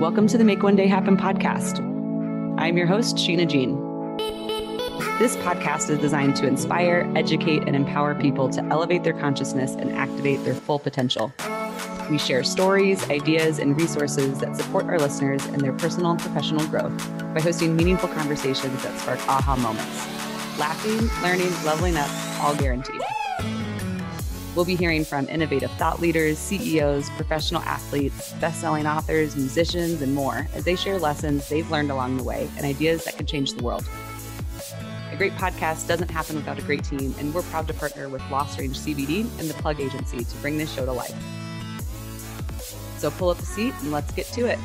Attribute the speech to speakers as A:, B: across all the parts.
A: Welcome to the Make One Day Happen podcast. I'm your host, Sheena Jean. This podcast is designed to inspire, educate, and empower people to elevate their consciousness and activate their full potential. We share stories, ideas, and resources that support our listeners in their personal and professional growth by hosting meaningful conversations that spark aha moments. Laughing, learning, leveling up, all guaranteed. We'll be hearing from innovative thought leaders, CEOs, professional athletes, best-selling authors, musicians, and more as they share lessons they've learned along the way and ideas that could change the world. A great podcast doesn't happen without a great team, and we're proud to partner with Lost Range CBD and the Plug Agency to bring this show to life. So pull up a seat and let's get to it.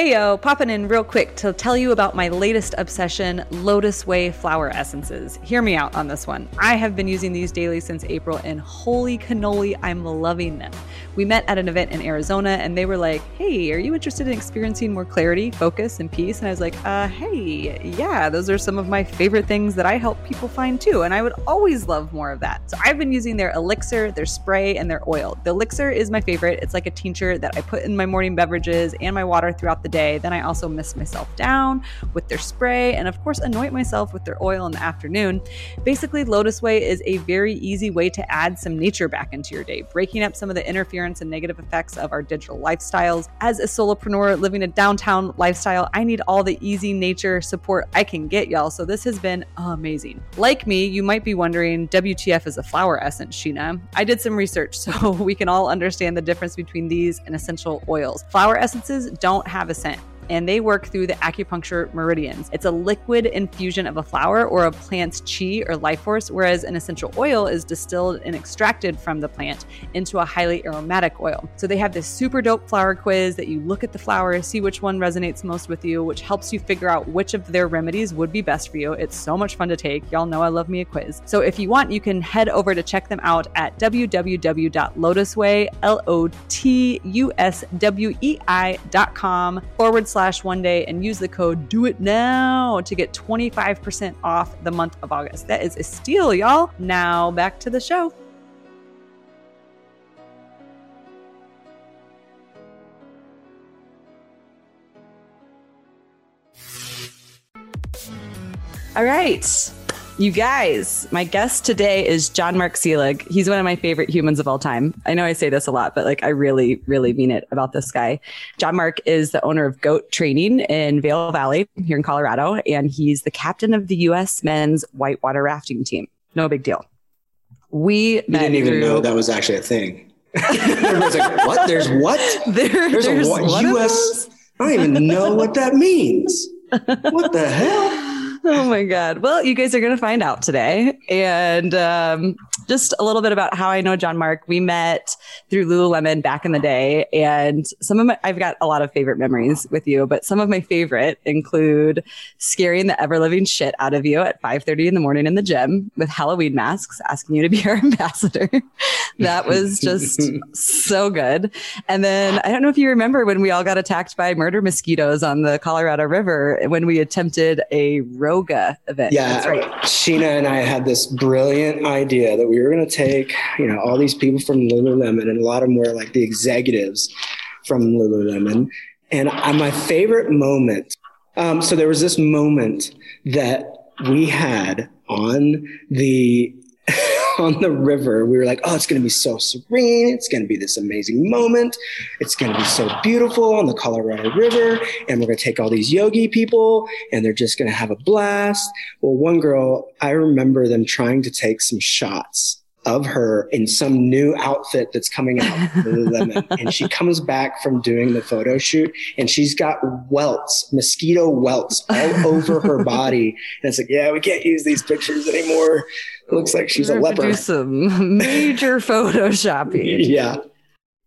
A: Hey yo, popping in real quick to tell you about my latest obsession, LotusWei flower essences. Hear me out on this one. I have been using these daily since April, and holy cannoli, I'm loving them. We met at an event in Arizona, and they were like, Hey, are you interested in experiencing more clarity, focus, and peace? And I was like, uh, Hey, yeah, those are some of my favorite things that I help people find too, and I would always love more of that. So I've been using their elixir, their spray, and their oil. The elixir is my favorite. It's like a tincture that I put in my morning beverages and my water throughout the day. Then I also mist myself down with their spray and, of course, anoint myself with their oil in the afternoon. Basically, LotusWei is a very easy way to add some nature back into your day, breaking up some of the interference and negative effects of our digital lifestyles. As a solopreneur living a downtown lifestyle, I need all the easy nature support I can get, y'all. So this has been amazing. Like me, you might be wondering WTF is a flower essence, Sheena. I did some research so we can all understand the difference between these and essential oils. Flower essences don't have a scent and they work through the acupuncture meridians. It's a liquid infusion of a flower or a plant's chi or life force, whereas an essential oil is distilled and extracted from the plant into a highly aromatic oil. So they have this super dope flower quiz that you look at the flower, see which one resonates most with you, which helps you figure out which of their remedies would be best for you. It's so much fun to take. Y'all know I love me a quiz. So if you want, you can head over to check them out at www.lotusway, L O T U S W I.com forward slash slash one day and use the code do it now to get 25% off the month of August. That is a steal, y'all. Now back to the show. All right. You guys, my guest today is John Mark Seelig. He's one of my favorite humans of all time. I know I say this a lot, but like I really, really mean it about this guy. John Mark is the owner of Goat Training in Vail Valley here in Colorado, and he's the captain of the U.S. men's whitewater rafting team. No big deal. We
B: you didn't even through... know that was actually a thing. Everybody's like, "What? There's what?
A: There, there's, there's a what?
B: U.S. I don't even know what that means. What the hell?"
A: Oh my God. Well, you guys are going to find out today. And um, just a little bit about how I know John Mark. We met through Lululemon back in the day. And some of my, I've got a lot of favorite memories with you, but some of my favorite include scaring the ever living shit out of you at 5.30 in the morning in the gym with Halloween masks, asking you to be our ambassador. that was just so good. And then I don't know if you remember when we all got attacked by murder mosquitoes on the Colorado River when we attempted a road yoga event.
B: Yeah, That's right. Sheena and I had this brilliant idea that we were going to take, you know, all these people from Lululemon and a lot of them were like the executives from Lululemon. And my favorite moment. Um, so there was this moment that we had on the on the river. We were like, oh, it's going to be so serene. It's going to be this amazing moment. It's going to be so beautiful on the Colorado River. And we're going to take all these yogi people and they're just going to have a blast. Well, one girl, I remember them trying to take some shots of her in some new outfit that's coming out and she comes back from doing the photo shoot and she's got welts, mosquito welts all over her body. And it's like, yeah, we can't use these pictures anymore. It looks like she's a leper.
A: Do some major photoshopping.
B: yeah.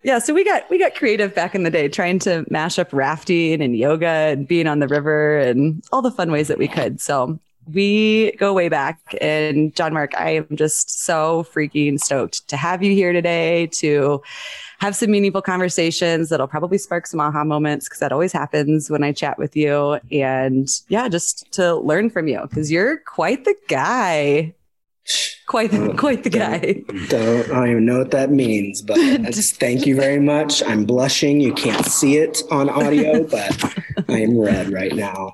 A: Yeah, so we got we got creative back in the day, trying to mash up rafting and yoga and being on the river and all the fun ways that we could. So we go way back. And John Mark, I am just so freaking stoked to have you here today to have some meaningful conversations that'll probably spark some aha moments because that always happens when I chat with you. And yeah, just to learn from you because you're quite the guy. Quite uh, quite the guy.
B: Don't I don't even know what that means, but just, thank you very much. I'm blushing. You can't see it on audio, but I am red right now.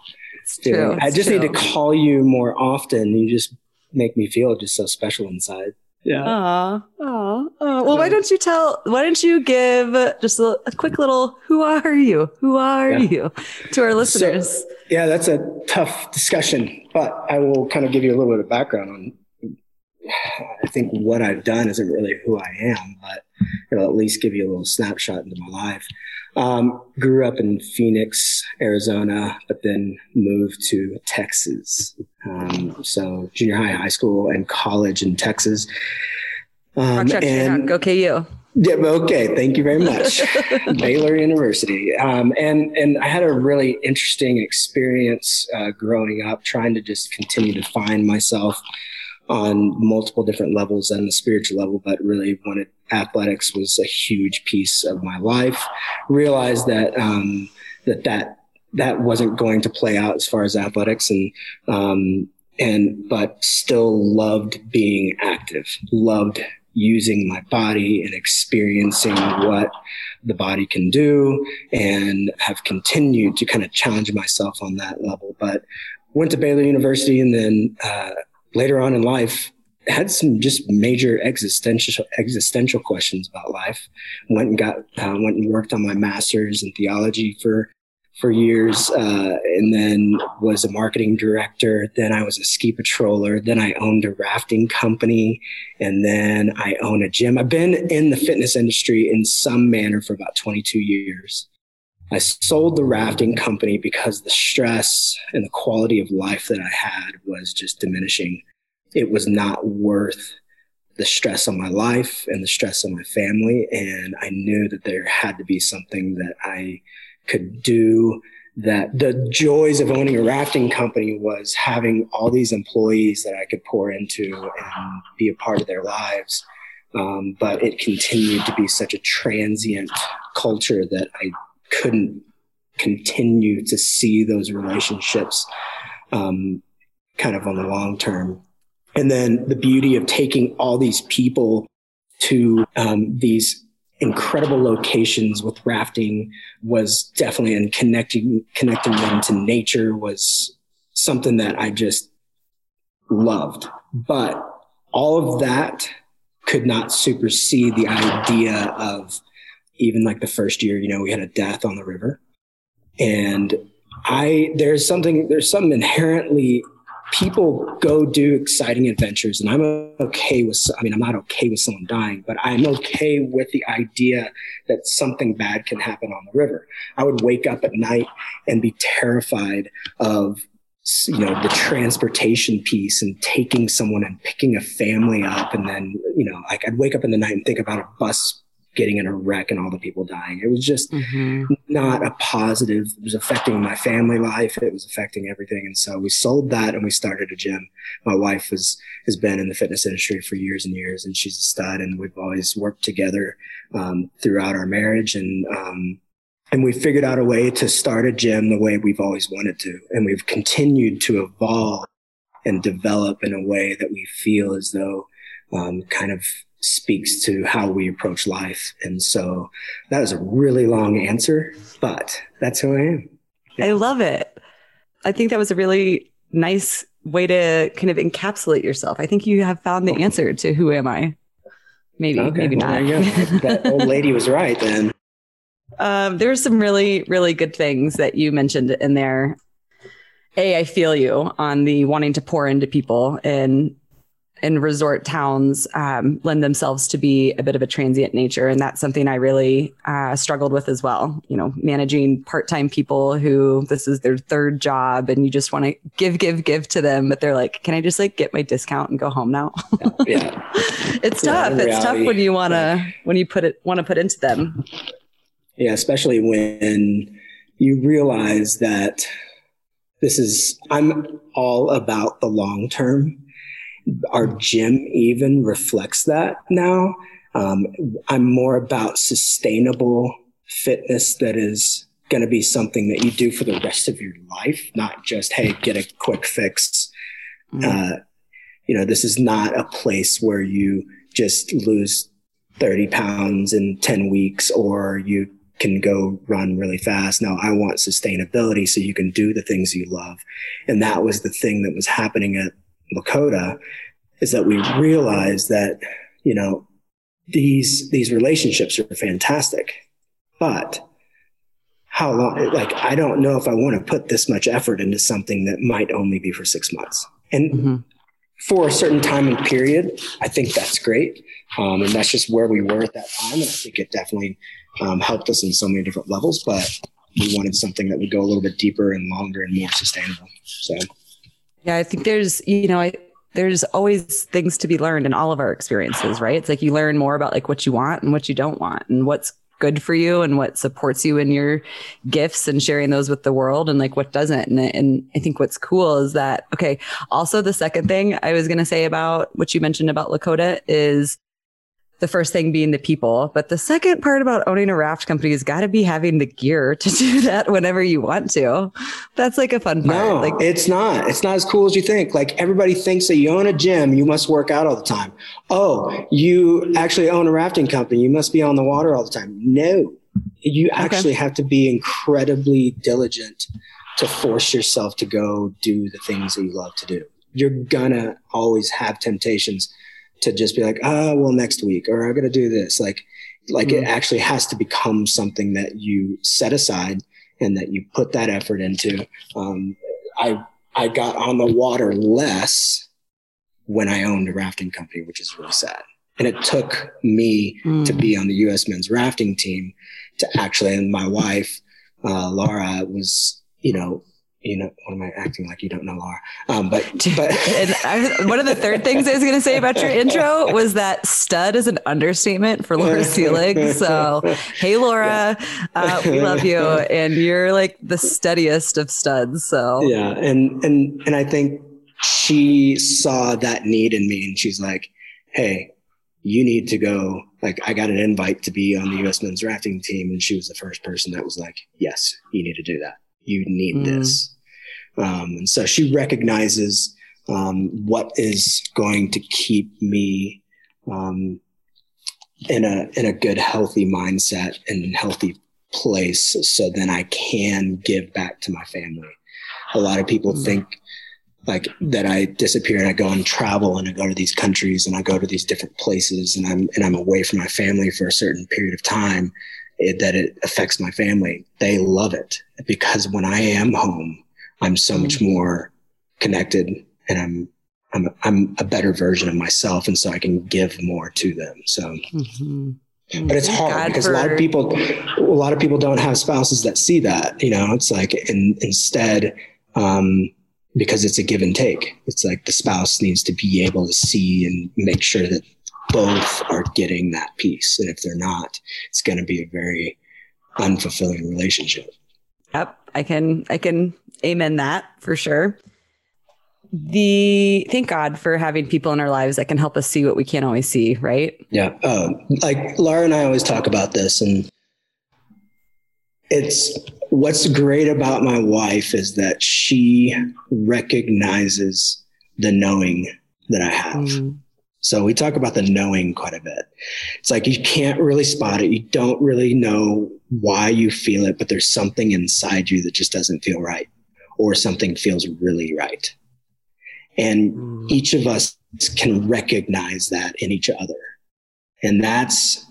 A: True.
B: I just
A: true.
B: need to call you more often. You just make me feel just so special inside.
A: Yeah. Aw, aw, aw. Well, why don't you tell, why don't you give just a, a quick little, who are you? Who are yeah. you to our listeners? So,
B: yeah, that's a tough discussion, but I will kind of give you a little bit of background on I think what I've done isn't really who I am, but it'll at least give you a little snapshot into my life. Um, grew up in Phoenix, Arizona, but then moved to Texas. Um, so junior high, high school, and college in Texas.
A: Um, and, go KU.
B: Yeah, okay. Thank you very much, Baylor University. Um, and and I had a really interesting experience uh, growing up, trying to just continue to find myself on multiple different levels and the spiritual level, but really wanted athletics was a huge piece of my life. Realized that um, that that that wasn't going to play out as far as athletics, and um, and but still loved being active. Loved using my body and experiencing what the body can do, and have continued to kind of challenge myself on that level. But went to Baylor University and then. Uh, later on in life had some just major existential existential questions about life. Went and got uh, went and worked on my master's in theology for for years, uh, and then was a marketing director. Then I was a ski patroller. Then I owned a rafting company, and then I own a gym. I've been in the fitness industry in some manner for about 22 years. I sold the rafting company because the stress and the quality of life that I had was just diminishing. It was not worth the stress on my life and the stress on my family. And I knew that there had to be something that I could do that the joys of owning a rafting company was having all these employees that I could pour into and be a part of their lives. Um, but it continued to be such a transient culture that I couldn't continue to see those relationships um, kind of on the long term. And then the beauty of taking all these people to um, these incredible locations with rafting was definitely and connecting connecting them to nature was something that I just loved. But all of that could not supersede the idea of even like the first year, you know, we had a death on the river. And I, there's something, there's something inherently, people go do exciting adventures and I'm okay with, I mean, I'm not okay with someone dying, but I'm okay with the idea that something bad can happen on the river. I would wake up at night and be terrified of you know the transportation piece and taking someone and picking a family up and then you know like i'd wake up in the night and think about a bus getting in a wreck and all the people dying. It was just mm-hmm. not a positive. It was affecting my family life. It was affecting everything. And so we sold that and we started a gym. My wife was, has been in the fitness industry for years and years and she's a stud and we've always worked together, um, throughout our marriage. And, um, and we figured out a way to start a gym the way we've always wanted to. And we've continued to evolve and develop in a way that we feel as though, um, kind of speaks to how we approach life. And so that was a really long answer, but that's who I am.
A: Yeah. I love it. I think that was a really nice way to kind of encapsulate yourself. I think you have found the answer to who am I? Maybe, okay, maybe well,
B: not. that old lady was right then.
A: Um, there were some really, really good things that you mentioned in there. A, I feel you on the wanting to pour into people and and resort towns um, lend themselves to be a bit of a transient nature, and that's something I really uh, struggled with as well. You know, managing part-time people who this is their third job, and you just want to give, give, give to them, but they're like, "Can I just like get my discount and go home now?"
B: yeah,
A: it's tough. Yeah, it's tough when you want to when you put it want to put into them.
B: Yeah, especially when you realize that this is I'm all about the long term our gym even reflects that now. Um, I'm more about sustainable fitness that is going to be something that you do for the rest of your life, not just, hey, get a quick fix. Mm-hmm. Uh, you know, this is not a place where you just lose 30 pounds in 10 weeks or you can go run really fast. No, I want sustainability so you can do the things you love. And that was the thing that was happening at Lakota is that we realized that, you know, these, these relationships are fantastic, but how long, like, I don't know if I want to put this much effort into something that might only be for six months. And mm-hmm. for a certain time and period, I think that's great. Um, and that's just where we were at that time. And I think it definitely um, helped us in so many different levels, but we wanted something that would go a little bit deeper and longer and more sustainable. So,
A: yeah, I think there's, you know, I, there's always things to be learned in all of our experiences, right? It's like you learn more about like what you want and what you don't want and what's good for you and what supports you in your gifts and sharing those with the world and like what doesn't. And, and I think what's cool is that, okay, also the second thing I was going to say about what you mentioned about Lakota is the first thing being the people. But the second part about owning a raft company has got to be having the gear to do that whenever you want to. That's like a fun part.
B: No,
A: like
B: it's not. It's not as cool as you think. Like everybody thinks that you own a gym, you must work out all the time. Oh, you actually own a rafting company, you must be on the water all the time. No, you actually okay. have to be incredibly diligent to force yourself to go do the things that you love to do. You're gonna always have temptations to just be like, oh, well, next week, or I'm going to do this. Like, like mm-hmm. it actually has to become something that you set aside and that you put that effort into. Um, I, I got on the water less when I owned a rafting company, which is really sad. And it took me mm. to be on the U.S. men's rafting team to actually, and my wife, uh, Laura was, you know, you know, what am I acting like you don't know Laura? Um, but but
A: I, one of the third things I was going to say about your intro was that stud is an understatement for Laura Seelig. So hey, Laura, uh, we love you, and you're like the steadiest of studs. So
B: yeah, and and and I think she saw that need in me, and she's like, hey. You need to go. Like, I got an invite to be on the U.S. men's rafting team, and she was the first person that was like, "Yes, you need to do that." You need mm. this. Um, and so she recognizes um, what is going to keep me um, in a in a good, healthy mindset and healthy place, so then I can give back to my family. A lot of people mm. think like that I disappear and I go and travel and I go to these countries and I go to these different places and I'm and I'm away from my family for a certain period of time it, that it affects my family. They love it because when I am home, I'm so much mm-hmm. more connected and I'm I'm I'm a better version of myself, and so I can give more to them. So, mm-hmm. but it's hard God because for... a lot of people, a lot of people don't have spouses that see that. You know, it's like and instead, um, because it's a give and take. It's like the spouse needs to be able to see and make sure that both are getting that piece. And if they're not, it's going to be a very unfulfilling relationship.
A: Yep. I can, I can amen that for sure. The thank God for having people in our lives that can help us see what we can't always see, right?
B: Yeah. Um, like Laura and I always talk about this, and it's what's great about my wife is that she recognizes the knowing that I have. Mm. So we talk about the knowing quite a bit. It's like you can't really spot it. You don't really know why you feel it, but there's something inside you that just doesn't feel right or something feels really right. And mm. each of us can recognize that in each other. And that's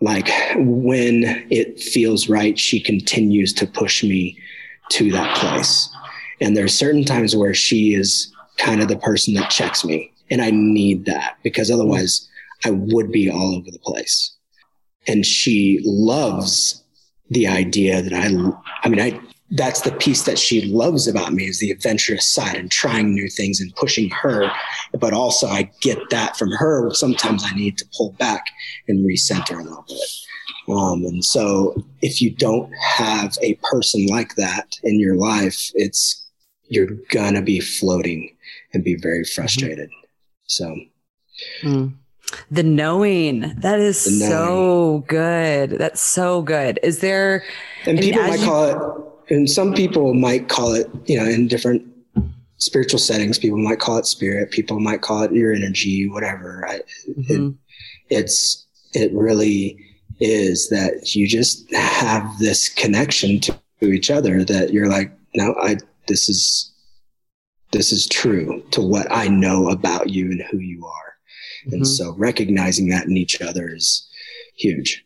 B: like when it feels right, she continues to push me to that place. And there are certain times where she is kind of the person that checks me and I need that because otherwise I would be all over the place. And she loves the idea that I, I mean, I, that's the piece that she loves about me is the adventurous side and trying new things and pushing her. But also I get that from her. Sometimes I need to pull back and recenter a little bit. Um, and so if you don't have a person like that in your life, it's, you're gonna be floating and be very mm-hmm. frustrated. Mm-hmm. So,
A: mm. the knowing that is knowing. so good. That's so good. Is there,
B: and people might you, call it, and some people might call it, you know, in different spiritual settings. People might call it spirit. People might call it your energy, whatever. I, mm-hmm. it, it's it really is that you just have this connection to each other that you're like, no, I this is this is true to what I know about you and who you are. Mm-hmm. And so recognizing that in each other is huge.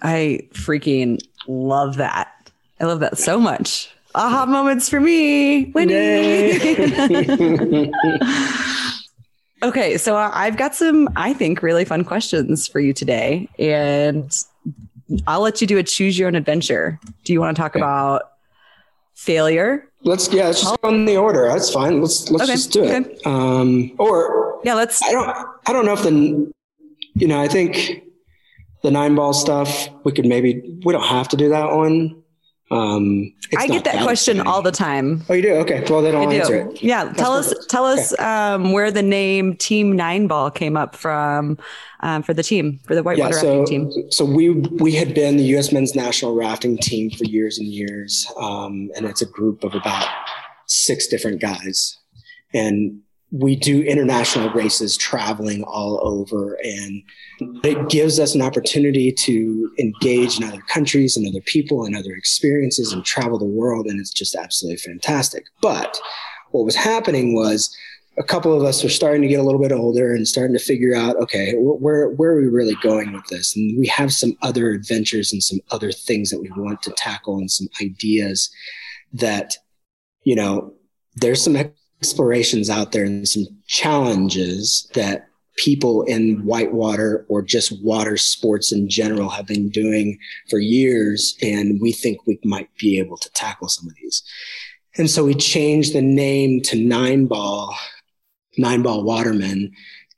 A: I freaking love that. I love that so much. Aha moments for me. Winnie. okay, so I've got some, I think, really fun questions for you today. And I'll let you do a choose your own adventure. Do you want to talk okay. about failure?
B: Let's yeah, let's just go in the order. That's fine. Let's let's okay. just do it. Okay. Um, or
A: yeah, let's.
B: I don't I don't know if the you know I think the nine ball stuff we could maybe we don't have to do that one.
A: Um, I get that, question exciting. all the time.
B: Oh, you do? Okay. Well, then I'll answer it.
A: Yeah. That's tell perfect. us, tell us okay. um, where the name Team Nine Ball came up from um, for the team, for the whitewater yeah, so, rafting team.
B: So we we had been the U.S. Men's National Rafting Team for years and years, um, and it's a group of about six different guys, and we do international races traveling all over and it gives us an opportunity to engage in other countries and other people and other experiences and travel the world and it's just absolutely fantastic. But what was happening was a couple of us were starting to get a little bit older and starting to figure out okay where where are we really going with this? And we have some other adventures and some other things that we want to tackle and some ideas that you know there's some explorations out there and some challenges that people in whitewater or just water sports in general have been doing for years. And we think we might be able to tackle some of these. And so we changed the name to Nine Ball, Nine Ball Watermen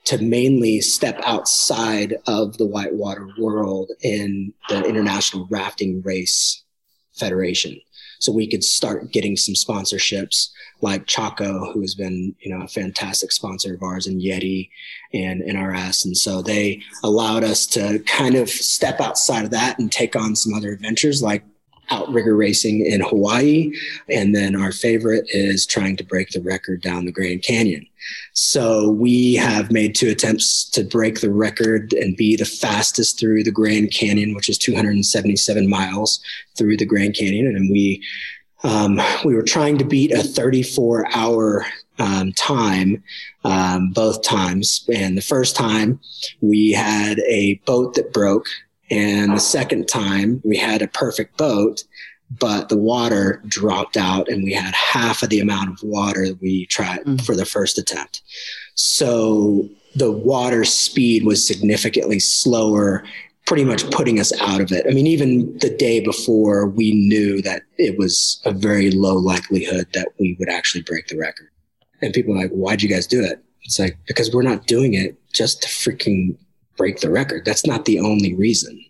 B: to mainly step outside of the whitewater world in the International Rafting Race Federation. So we could start getting some sponsorships like Chaco, who has been, you know, a fantastic sponsor of ours and Yeti and NRS. And so they allowed us to kind of step outside of that and take on some other adventures like outrigger racing in Hawaii. And then our favorite is trying to break the record down the Grand Canyon. So we have made two attempts to break the record and be the fastest through the Grand Canyon, which is 277 miles through the Grand Canyon. And we um, we were trying to beat a 34 hour um, time um, both times. And the first time we had a boat that broke. And the second time we had a perfect boat, but the water dropped out and we had half of the amount of water we tried mm. for the first attempt. So the water speed was significantly slower pretty much putting us out of it. I mean, even the day before, we knew that it was a very low likelihood that we would actually break the record. And people are like, why'd you guys do it? It's like, because we're not doing it just to freaking break the record. That's not the only reason.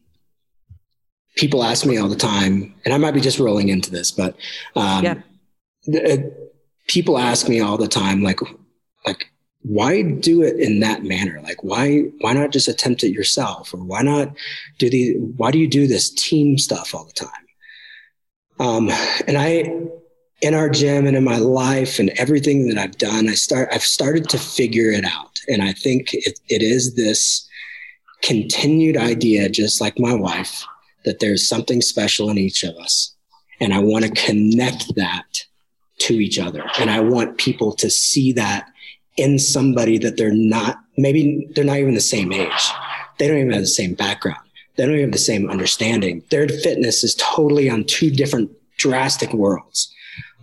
B: People ask me all the time, and I might be just rolling into this, but um, yeah. Uh, people ask me all the time, like, like, why do it in that manner? Like, why, why not just attempt it yourself? Or why not do the, why do you do this team stuff all the time? Um, and I, in our gym and in my life and everything that I've done, I start, I've started to figure it out. And I think it, it is this continued idea, just like my wife, that there's something special in each of us. And I want to connect that to each other. And I want people to see that in somebody that they're not, maybe they're not even the same age. They don't even have the same background. They don't even have the same understanding. Their fitness is totally on two different drastic worlds.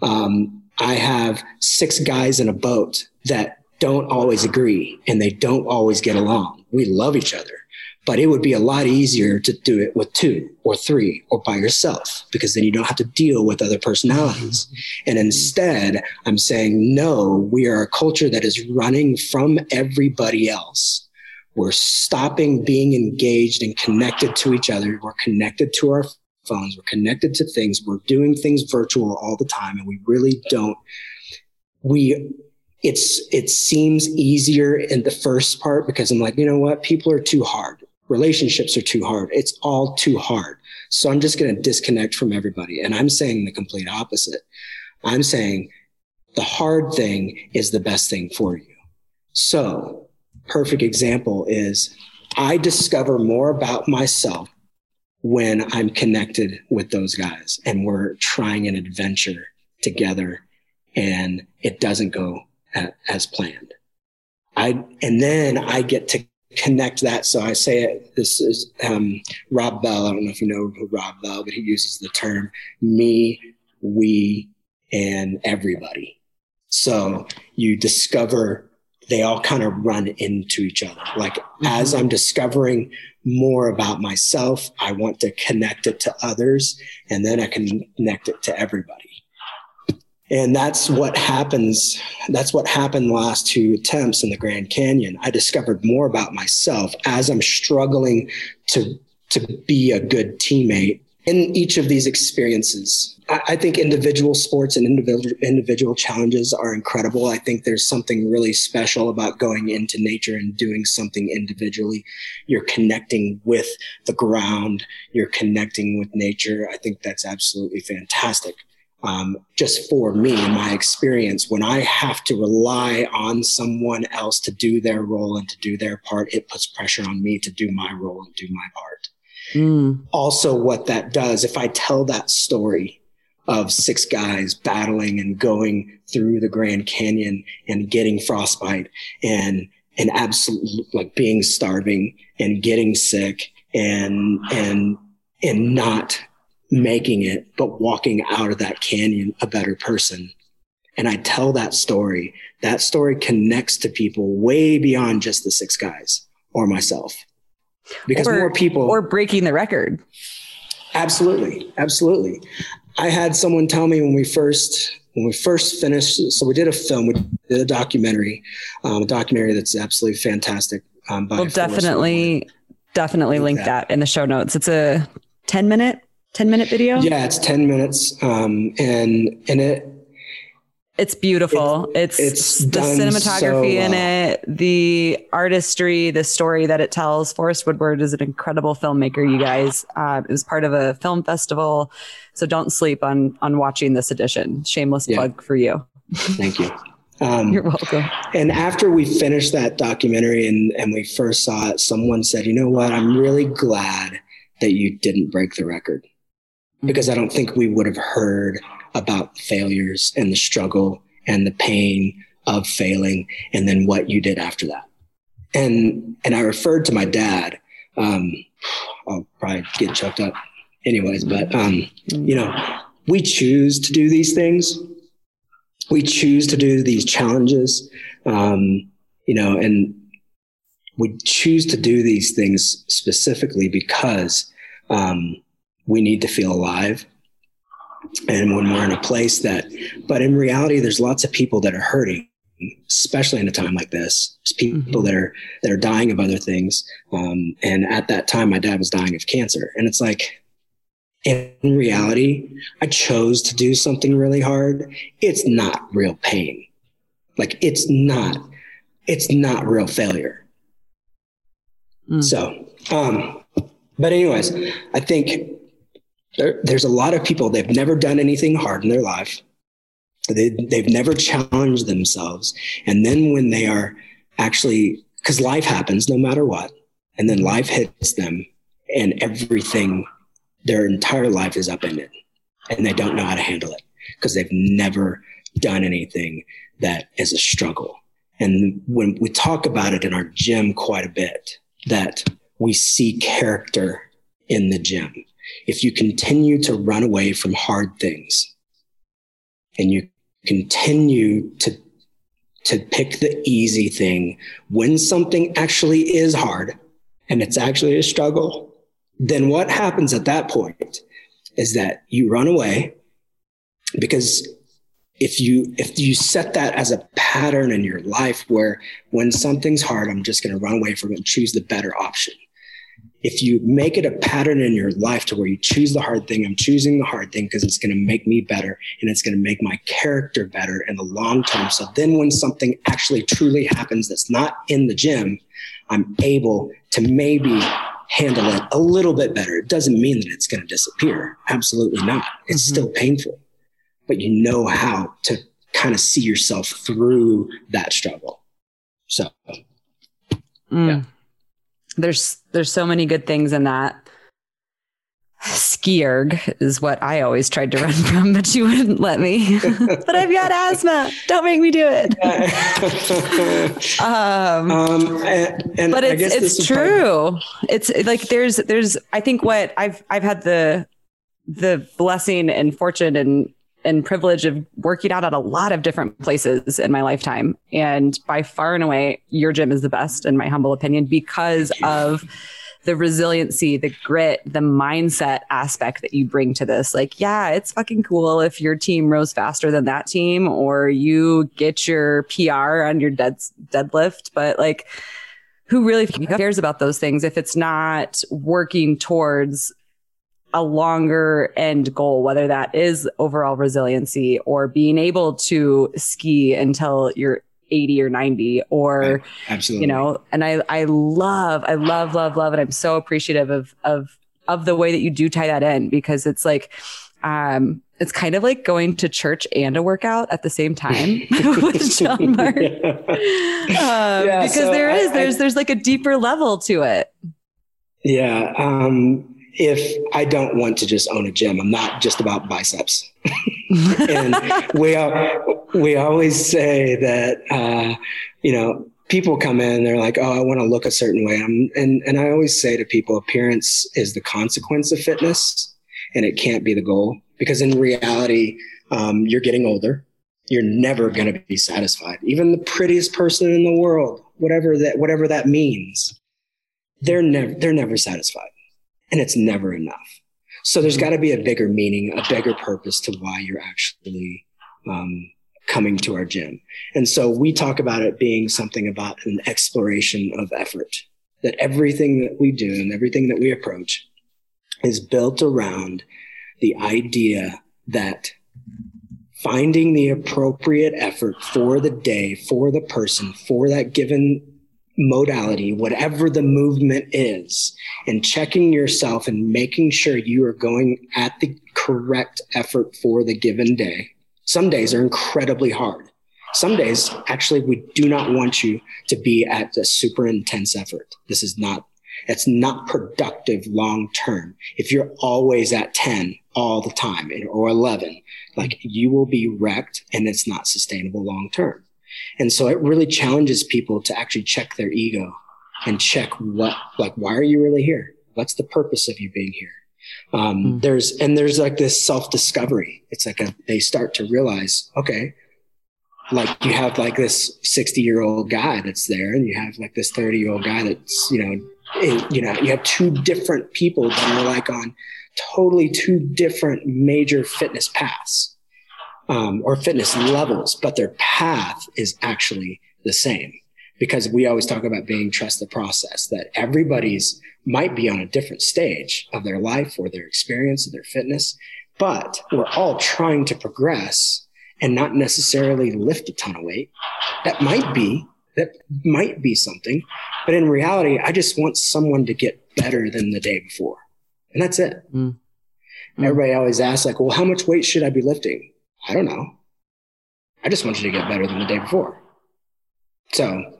B: Um, I have six guys in a boat that don't always agree and they don't always get along. We love each other but it would be a lot easier to do it with two or three or by yourself because then you don't have to deal with other personalities. And instead, I'm saying, no, we are a culture that is running from everybody else. We're stopping being engaged and connected to each other. We're connected to our phones. We're connected to things. We're doing things virtual all the time. And we really don't, we it's it seems easier in the first part because I'm like, you know what, people are too hard relationships are too hard. It's all too hard. So I'm just going to disconnect from everybody. And I'm saying the complete opposite. I'm saying the hard thing is the best thing for you. So, perfect example is I discover more about myself when I'm connected with those guys and we're trying an adventure together and it doesn't go as planned. I, and then I get to connect that. So I say it, this is um, Rob Bell. I don't know if you know Rob Bell, but he uses the term me, we, and everybody. So you discover they all kind of run into each other. Like mm-hmm. as I'm discovering more about myself, I want to connect it to others and then I can connect it to everybody. And that's what happens. That's what happened last two attempts in the Grand Canyon. I discovered more about myself as I'm struggling to, to be a good teammate in each of these experiences. I, I think individual sports and individual, individual challenges are incredible. I think there's something really special about going into nature and doing something individually. You're connecting with the ground. You're connecting with nature. I think that's absolutely fantastic um, just for me, my experience, when I have to rely on someone else to do their role and to do their part, it puts pressure on me to do my role and do my part. Mm. Also, what that does, if I tell that story of six guys battling and going through the Grand Canyon and getting frostbite and and absolutely like being starving and getting sick and and and not making it, but walking out of that canyon a better person. And I tell that story. That story connects to people way beyond just the six guys or myself.
A: Because or, more people or breaking the record.
B: Absolutely. Absolutely. I had someone tell me when we first when we first finished so we did a film we did a documentary um, a documentary that's absolutely fantastic
A: um, we'll definitely definitely link that. that in the show notes it's a 10 minute 10 minute video?
B: Yeah, it's 10 minutes. Um, and, and it,
A: it's beautiful. It, it's, it's the cinematography so in it, the artistry, the story that it tells. Forrest Woodward is an incredible filmmaker, you guys. Uh, it was part of a film festival. So don't sleep on, on watching this edition. Shameless yeah. plug for you.
B: Thank you.
A: Um, You're welcome.
B: And after we finished that documentary and, and we first saw it, someone said, you know what? I'm really glad that you didn't break the record because I don't think we would have heard about failures and the struggle and the pain of failing and then what you did after that. And and I referred to my dad. Um, I'll probably get choked up anyways, but um, you know, we choose to do these things. We choose to do these challenges. Um, you know, and we choose to do these things specifically because um, we need to feel alive. And when we're in a place that, but in reality, there's lots of people that are hurting, especially in a time like this. There's people mm-hmm. that are that are dying of other things. Um, and at that time, my dad was dying of cancer. And it's like, in reality, I chose to do something really hard. It's not real pain. Like it's not, it's not real failure. Mm. So, um, but anyways, I think there, there's a lot of people they've never done anything hard in their life. They, they've never challenged themselves. And then when they are actually because life happens no matter what and then life hits them and everything their entire life is upended and they don't know how to handle it because they've never done anything that is a struggle. And when we talk about it in our gym quite a bit that we see character in the gym if you continue to run away from hard things and you continue to to pick the easy thing when something actually is hard and it's actually a struggle, then what happens at that point is that you run away because if you if you set that as a pattern in your life where when something's hard i'm just going to run away from it and choose the better option if you make it a pattern in your life to where you choose the hard thing, I'm choosing the hard thing because it's going to make me better and it's going to make my character better in the long term. So then when something actually truly happens that's not in the gym, I'm able to maybe handle it a little bit better. It doesn't mean that it's going to disappear. Absolutely not. It's mm-hmm. still painful, but you know how to kind of see yourself through that struggle. So,
A: mm. yeah. There's there's so many good things in that. Skierg is what I always tried to run from, but you wouldn't let me. but I've got asthma. Don't make me do it. um, um, and, and but it's it's true. It's like there's there's I think what I've I've had the the blessing and fortune and and privilege of working out at a lot of different places in my lifetime. And by far and away, your gym is the best, in my humble opinion, because of the resiliency, the grit, the mindset aspect that you bring to this. Like, yeah, it's fucking cool if your team rows faster than that team or you get your PR on your dead deadlift, but like who really cares about those things if it's not working towards a longer end goal, whether that is overall resiliency or being able to ski until you're 80 or 90 or
B: absolutely
A: you know and i i love i love love love and i'm so appreciative of of of the way that you do tie that in because it's like um it's kind of like going to church and a workout at the same time with John Mark. yeah. Um, yeah, because so there is, I, there's, I, there's like a deeper level to it.
B: Yeah. Um, if I don't want to just own a gym, I'm not just about biceps. and we we always say that uh, you know people come in they're like oh i want to look a certain way. I'm, and and i always say to people appearance is the consequence of fitness and it can't be the goal. Because in reality um, you're getting older. You're never going to be satisfied. Even the prettiest person in the world whatever that whatever that means they're never they're never satisfied and it's never enough so there's got to be a bigger meaning a bigger purpose to why you're actually um, coming to our gym. And so we talk about it being something about an exploration of effort, that everything that we do and everything that we approach is built around the idea that finding the appropriate effort for the day, for the person, for that given modality, whatever the movement is, and checking yourself and making sure you are going at the correct effort for the given day some days are incredibly hard. Some days, actually, we do not want you to be at a super intense effort. This is not, it's not productive long term. If you're always at 10 all the time or 11, like you will be wrecked and it's not sustainable long term. And so it really challenges people to actually check their ego and check what, like, why are you really here? What's the purpose of you being here? Um, mm. There's and there's like this self discovery. It's like a, they start to realize, okay, like you have like this 60 year old guy that's there, and you have like this 30 year old guy that's you know, it, you know, you have two different people that are like on totally two different major fitness paths um, or fitness levels, but their path is actually the same because we always talk about being trust the process that everybody's might be on a different stage of their life or their experience or their fitness, but we're all trying to progress and not necessarily lift a ton of weight. That might be, that might be something. But in reality, I just want someone to get better than the day before. And that's it. Mm. Mm. Everybody always asks, like, well, how much weight should I be lifting? I don't know. I just want you to get better than the day before. So,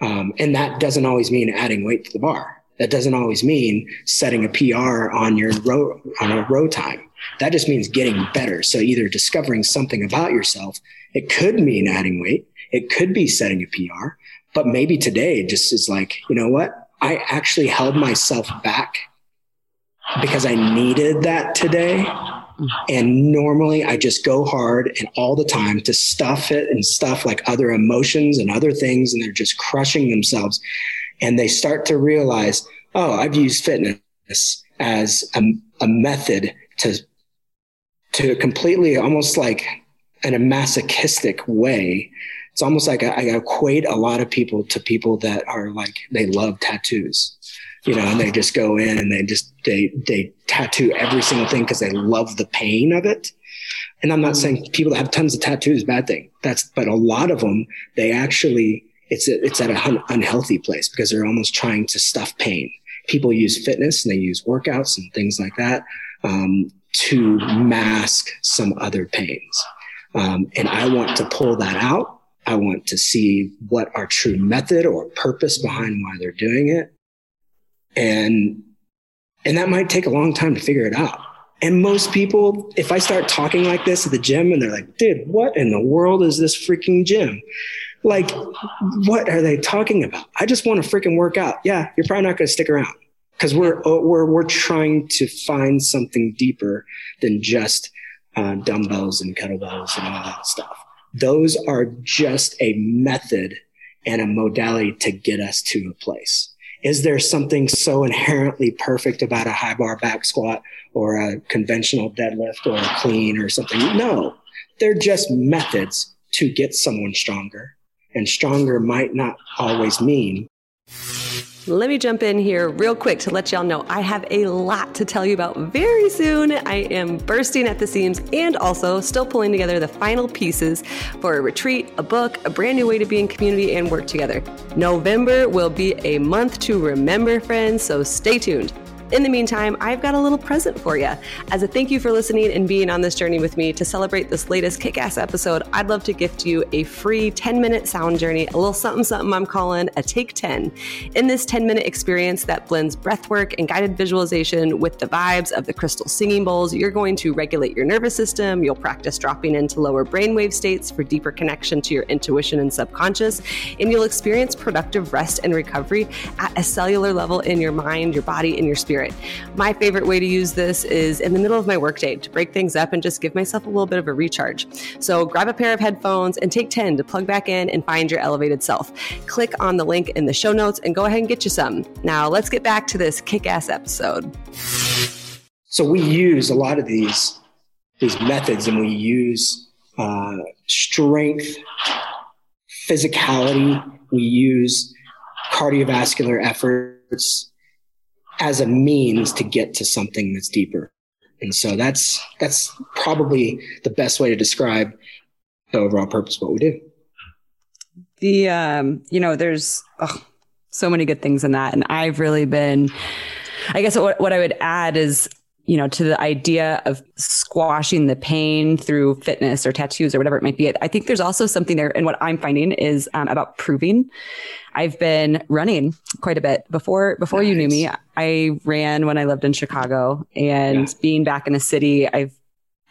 B: um, and that doesn't always mean adding weight to the bar. That doesn't always mean setting a PR on your row on a row time. That just means getting better. So either discovering something about yourself. It could mean adding weight. It could be setting a PR, but maybe today just is like, you know what? I actually held myself back because I needed that today. And normally I just go hard and all the time to stuff it and stuff like other emotions and other things. And they're just crushing themselves and they start to realize, oh, I've used fitness as a, a method to to completely almost like in a masochistic way. It's almost like I, I equate a lot of people to people that are like they love tattoos, you know, and they just go in and they just they they tattoo every single thing because they love the pain of it. And I'm not saying people that have tons of tattoos bad thing. That's but a lot of them they actually it's a, it's at an unhealthy place because they're almost trying to stuff pain. People use fitness and they use workouts and things like that um, to mask some other pains. Um, and I want to pull that out. I want to see what our true method or purpose behind why they're doing it. And, and that might take a long time to figure it out. And most people, if I start talking like this at the gym and they're like, dude, what in the world is this freaking gym? Like, what are they talking about? I just want to freaking work out. Yeah, you're probably not going to stick around because we're, we're, we're trying to find something deeper than just uh, dumbbells and kettlebells and all that stuff. Those are just a method and a modality to get us to a place. Is there something so inherently perfect about a high bar back squat or a conventional deadlift or a clean or something? No, they're just methods to get someone stronger. And stronger might not always mean
A: let me jump in here real quick to let y'all know I have a lot to tell you about very soon. I am bursting at the seams and also still pulling together the final pieces for a retreat, a book, a brand new way to be in community and work together. November will be a month to remember, friends, so stay tuned. In the meantime, I've got a little present for you. As a thank you for listening and being on this journey with me to celebrate this latest kick ass episode, I'd love to gift you a free 10 minute sound journey, a little something something I'm calling a Take 10. In this 10 minute experience that blends breathwork and guided visualization with the vibes of the crystal singing bowls, you're going to regulate your nervous system. You'll practice dropping into lower brainwave states for deeper connection to your intuition and subconscious, and you'll experience productive rest and recovery at a cellular level in your mind, your body, and your spirit spirit. My favorite way to use this is in the middle of my workday to break things up and just give myself a little bit of a recharge. So grab a pair of headphones and take 10 to plug back in and find your elevated self. Click on the link in the show notes and go ahead and get you some. Now, let's get back to this kick ass episode.
B: So we use a lot of these these methods and we use uh, strength, physicality, we use cardiovascular efforts, as a means to get to something that's deeper. And so that's that's probably the best way to describe the overall purpose of what we do.
A: The um, you know, there's oh, so many good things in that, and I've really been. I guess what what I would add is you know, to the idea of squashing the pain through fitness or tattoos or whatever it might be. I think there's also something there. And what I'm finding is um, about proving. I've been running quite a bit before, before nice. you knew me. I ran when I lived in Chicago and yeah. being back in a city, I've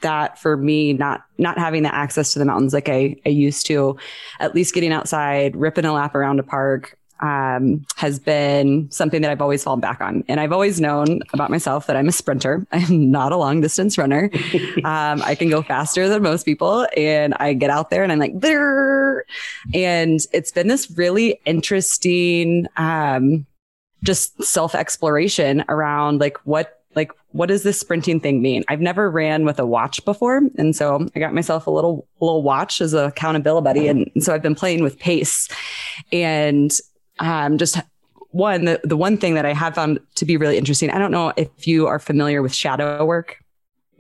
A: that for me, not not having the access to the mountains like I, I used to, at least getting outside, ripping a lap around a park, um, has been something that I've always fallen back on. And I've always known about myself that I'm a sprinter. I'm not a long distance runner. um, I can go faster than most people. And I get out there and I'm like, there. And it's been this really interesting, um, just self exploration around like what like what does this sprinting thing mean i've never ran with a watch before and so i got myself a little little watch as a accountability buddy and so i've been playing with pace and um, just one, the, the one thing that I have found to be really interesting. I don't know if you are familiar with shadow work.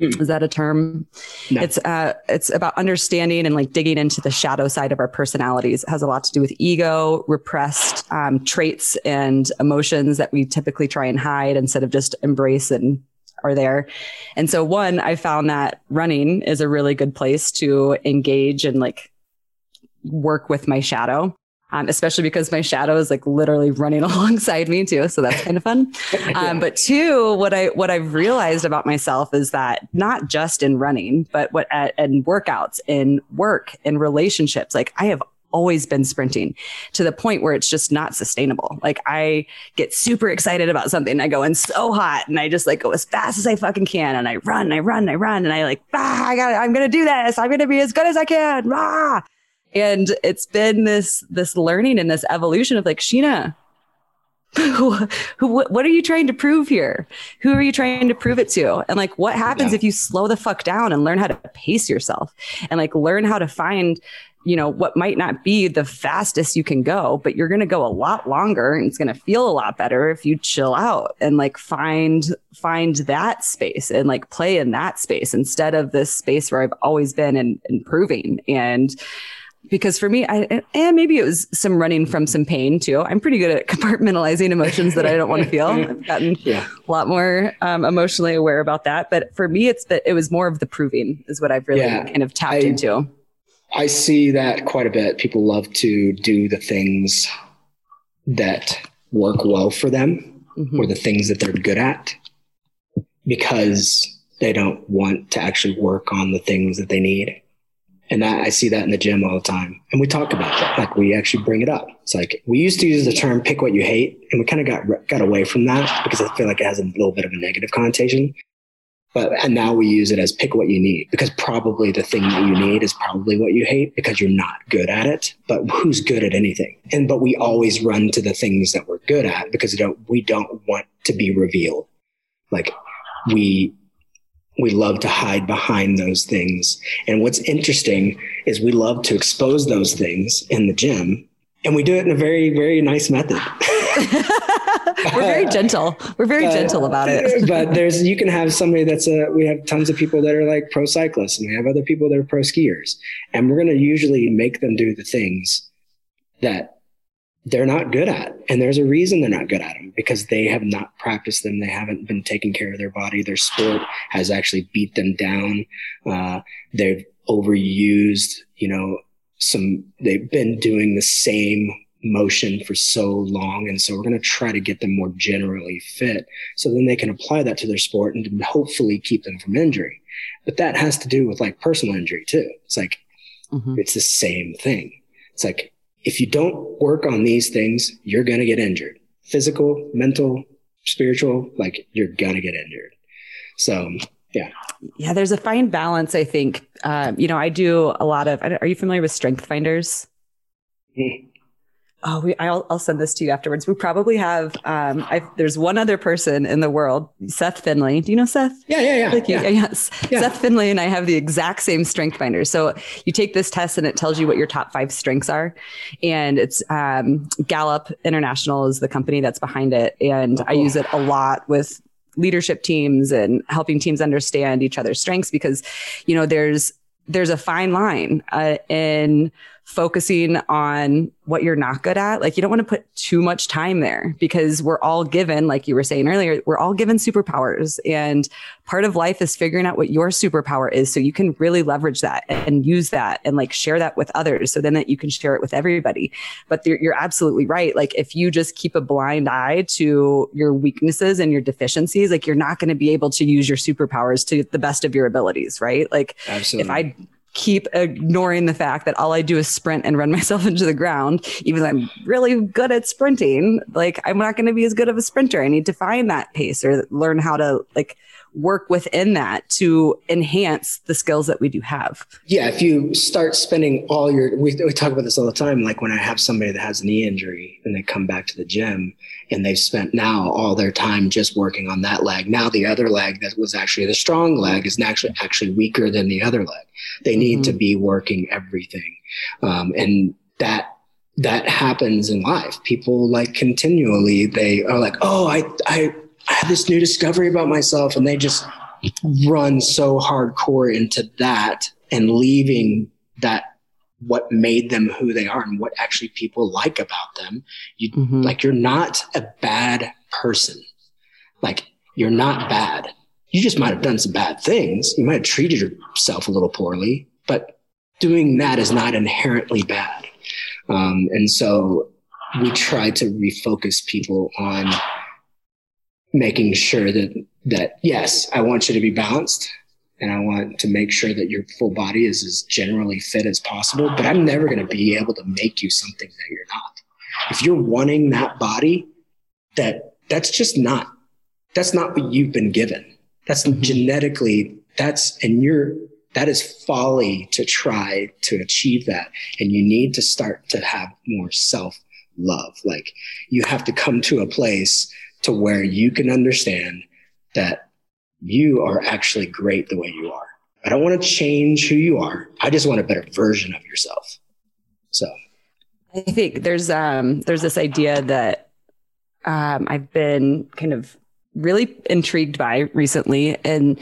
A: Mm. Is that a term? No. It's uh, it's about understanding and like digging into the shadow side of our personalities. It has a lot to do with ego, repressed um, traits, and emotions that we typically try and hide instead of just embrace and are there. And so, one, I found that running is a really good place to engage and like work with my shadow um, especially because my shadow is like literally running alongside me too. So that's kind of fun. Um, but two, what I what I've realized about myself is that not just in running, but what at, and workouts, in work, in relationships, like I have always been sprinting to the point where it's just not sustainable. Like I get super excited about something. I go in so hot and I just like go as fast as I fucking can. And I run, and I run, and I run. And I like, ah, I got I'm going to do this. I'm going to be as good as I can. Ah and it's been this this learning and this evolution of like sheena who, who, what are you trying to prove here? Who are you trying to prove it to? And like, what happens yeah. if you slow the fuck down and learn how to pace yourself and like learn how to find, you know, what might not be the fastest you can go, but you're going to go a lot longer and it's going to feel a lot better if you chill out and like find, find that space and like play in that space instead of this space where I've always been and improving. And, because for me, I and maybe it was some running from some pain too. I'm pretty good at compartmentalizing emotions that I don't want to feel. I've gotten yeah. a lot more um, emotionally aware about that. But for me, it's that it was more of the proving is what I've really yeah, kind of tapped I, into.
B: I see that quite a bit. People love to do the things that work well for them mm-hmm. or the things that they're good at because they don't want to actually work on the things that they need. And that, I see that in the gym all the time. And we talk about that. Like we actually bring it up. It's like we used to use the term pick what you hate and we kind of got, got away from that because I feel like it has a little bit of a negative connotation. But, and now we use it as pick what you need because probably the thing that you need is probably what you hate because you're not good at it. But who's good at anything? And, but we always run to the things that we're good at because we don't, we don't want to be revealed. Like we, we love to hide behind those things. And what's interesting is we love to expose those things in the gym and we do it in a very, very nice method.
A: We're very gentle. We're very gentle about it.
B: but there's, you can have somebody that's a, we have tons of people that are like pro cyclists and we have other people that are pro skiers. And we're going to usually make them do the things that they're not good at. And there's a reason they're not good at them because they have not practiced them. They haven't been taking care of their body. Their sport has actually beat them down. Uh, they've overused, you know, some, they've been doing the same motion for so long. And so we're going to try to get them more generally fit so then they can apply that to their sport and hopefully keep them from injury. But that has to do with like personal injury too. It's like, mm-hmm. it's the same thing. It's like, if you don't work on these things, you're going to get injured. Physical, mental, spiritual, like you're going to get injured. So, yeah.
A: Yeah, there's a fine balance, I think. Um, you know, I do a lot of, are you familiar with strength finders? Mm oh, we, I'll, I'll send this to you afterwards. We probably have, um, I've, there's one other person in the world, Seth Finley. Do you know Seth?
B: Yeah, yeah, yeah. Like, yeah.
A: Yes. Yeah. Seth Finley and I have the exact same strength finder. So you take this test and it tells you what your top five strengths are. And it's, um, Gallup International is the company that's behind it. And oh. I use it a lot with leadership teams and helping teams understand each other's strengths because, you know, there's, there's a fine line uh, in focusing on what you're not good at. Like you don't want to put too much time there because we're all given, like you were saying earlier, we're all given superpowers. And part of life is figuring out what your superpower is so you can really leverage that and use that and like share that with others so then that you can share it with everybody. But you're, absolutely right. Like if you just keep a blind eye to your weaknesses and your deficiencies, like you're not going to be able to use your superpowers to the best of your abilities, right? Like Absolutely. if I keep ignoring the fact that all I do is sprint and run myself into the ground, even though I'm really good at sprinting. Like I'm not going to be as good of a sprinter. I need to find that pace or learn how to like work within that to enhance the skills that we do have.
B: Yeah, if you start spending all your, we, we talk about this all the time. Like when I have somebody that has a knee injury and they come back to the gym and they've spent now all their time just working on that leg. Now the other leg that was actually the strong leg is actually actually weaker than the other leg. They need mm-hmm. to be working everything, um, and that that happens in life. People like continually they are like, oh, I I I had this new discovery about myself, and they just run so hardcore into that and leaving that what made them who they are and what actually people like about them. You mm-hmm. like you're not a bad person. Like you're not bad. You just might have done some bad things. You might have treated yourself a little poorly, but doing that is not inherently bad. Um, and so we try to refocus people on making sure that that yes, I want you to be balanced and I want to make sure that your full body is as generally fit as possible, but I'm never going to be able to make you something that you're not. If you're wanting that body, that that's just not that's not what you've been given. That's mm-hmm. genetically that's and you're that is folly to try to achieve that and you need to start to have more self love. Like you have to come to a place to where you can understand that you are actually great the way you are. I don't want to change who you are. I just want a better version of yourself. So
A: I think there's um there's this idea that um I've been kind of really intrigued by recently and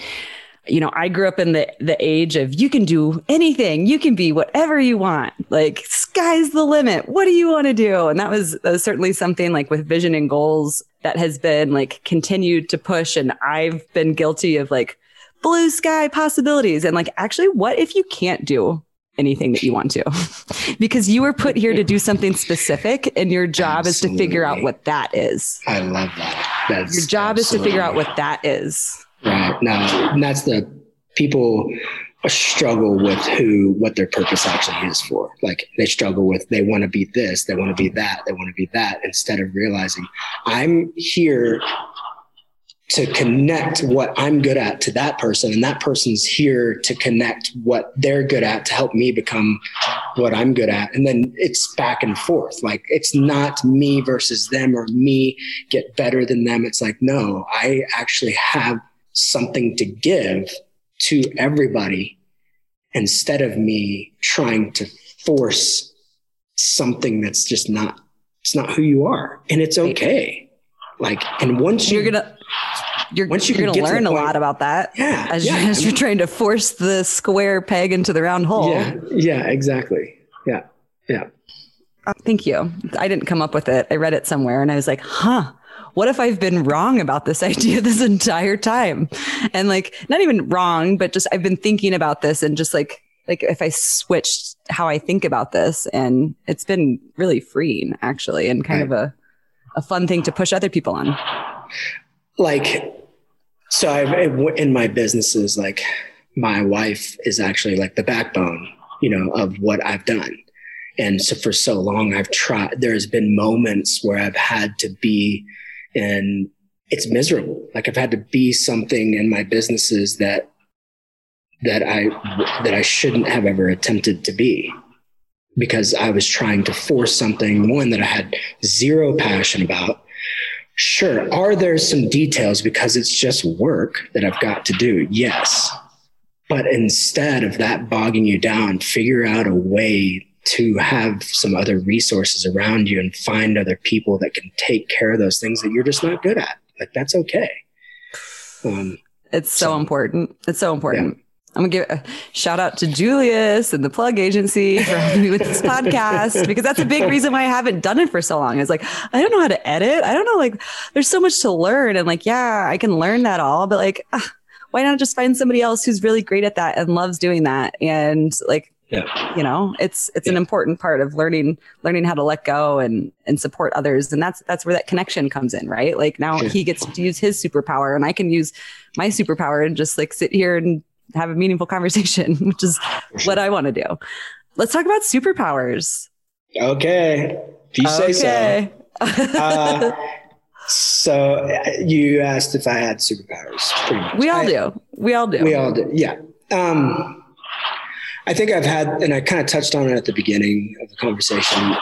A: you know, I grew up in the the age of you can do anything, you can be whatever you want. Like sky's the limit. What do you want to do? And that was, that was certainly something like with vision and goals that has been like continued to push. And I've been guilty of like blue sky possibilities and like actually, what if you can't do anything that you want to because you were put here to do something specific and your job Absolutely. is to figure out what that is.
B: I love that. That's
A: your job is to figure out what that is.
B: Right. Now, that's the people struggle with who what their purpose actually is for. Like they struggle with they want to be this, they want to be that, they want to be that instead of realizing I'm here to connect what I'm good at to that person. And that person's here to connect what they're good at to help me become what I'm good at. And then it's back and forth. Like it's not me versus them or me get better than them. It's like, no, I actually have something to give to everybody instead of me trying to force something that's just not, it's not who you are. And it's okay. Like, and once
A: you, you're gonna, you're, Once you are going to learn a lot about that
B: yeah,
A: as,
B: yeah.
A: You're, as you're trying to force the square peg into the round hole.
B: Yeah, yeah, exactly. Yeah, yeah.
A: Uh, thank you. I didn't come up with it. I read it somewhere and I was like, huh, what if I've been wrong about this idea this entire time? And like, not even wrong, but just I've been thinking about this and just like, like if I switched how I think about this and it's been really freeing actually and kind right. of a, a fun thing to push other people on.
B: Like so I've in my businesses, like my wife is actually like the backbone, you know, of what I've done. And so for so long, I've tried, there's been moments where I've had to be and it's miserable. Like I've had to be something in my businesses that, that I, that I shouldn't have ever attempted to be because I was trying to force something, one that I had zero passion about Sure. Are there some details because it's just work that I've got to do? Yes. But instead of that bogging you down, figure out a way to have some other resources around you and find other people that can take care of those things that you're just not good at. Like that's okay.
A: Um, it's so, so, important. It's so important. I'm gonna give a shout out to Julius and the plug agency for helping me with this podcast because that's a big reason why I haven't done it for so long. It's like I don't know how to edit. I don't know like there's so much to learn and like yeah I can learn that all, but like uh, why not just find somebody else who's really great at that and loves doing that and like yeah. you know it's it's yeah. an important part of learning learning how to let go and and support others and that's that's where that connection comes in right like now sure. he gets to use his superpower and I can use my superpower and just like sit here and have a meaningful conversation, which is what I want to do. Let's talk about superpowers.
B: Okay. If you say okay. so. uh, so uh, you asked if I had superpowers.
A: We all I, do. We all do.
B: We all do. Yeah. Um, I think I've had, and I kind of touched on it at the beginning of the conversation,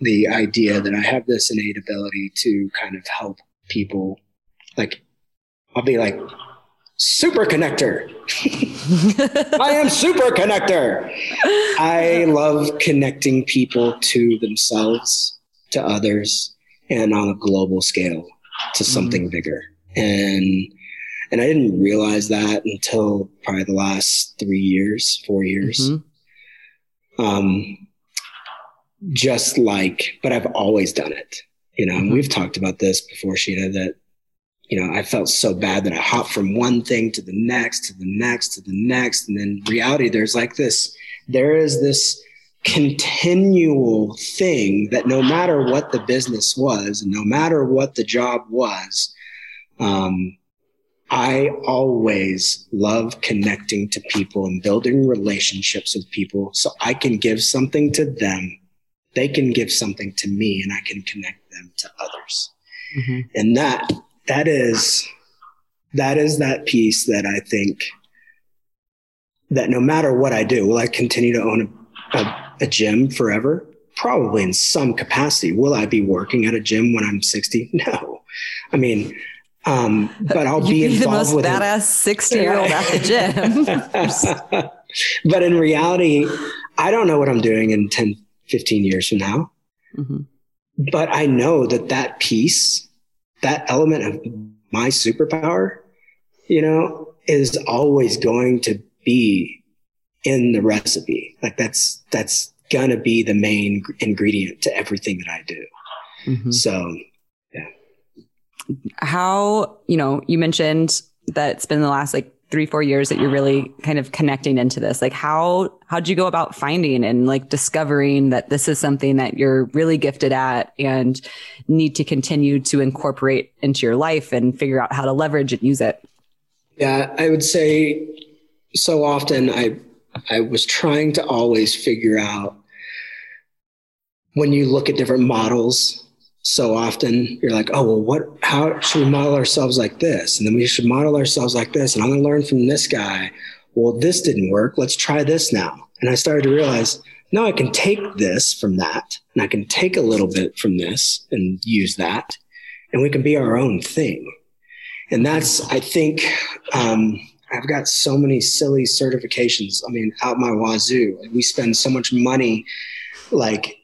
B: the idea that I have this innate ability to kind of help people. Like, I'll be like, super connector. I am super connector. I love connecting people to themselves, to others, and on a global scale to something mm-hmm. bigger. And and I didn't realize that until probably the last three years, four years. Mm-hmm. Um, just like, but I've always done it. You know, mm-hmm. we've talked about this before, Sheena, that you know, I felt so bad that I hopped from one thing to the next, to the next, to the next. And then reality, there's like this, there is this continual thing that no matter what the business was, no matter what the job was, um, I always love connecting to people and building relationships with people so I can give something to them. They can give something to me and I can connect them to others. Mm-hmm. And that that is that is that piece that I think that no matter what I do, will I continue to own a, a, a gym forever? Probably in some capacity. Will I be working at a gym when I'm 60? No. I mean, um, but I'll be,
A: be
B: involved
A: the most badass 60 year old at the
B: gym. but in reality, I don't know what I'm doing in 10, 15 years from now. Mm-hmm. But I know that that piece that element of my superpower, you know, is always going to be in the recipe. Like that's, that's gonna be the main ingredient to everything that I do. Mm-hmm. So.
A: How, you know, you mentioned that it's been the last like three, four years that you're really kind of connecting into this? Like how, how'd you go about finding and like discovering that this is something that you're really gifted at and need to continue to incorporate into your life and figure out how to leverage and use it?
B: Yeah, I would say so often I, I was trying to always figure out when you look at different models so often you're like, oh, well, what, how should we model ourselves like this? And then we should model ourselves like this. And I'm going to learn from this guy. Well, this didn't work. Let's try this now. And I started to realize, no, I can take this from that and I can take a little bit from this and use that and we can be our own thing. And that's, I think, um, I've got so many silly certifications. I mean, out my wazoo. We spend so much money like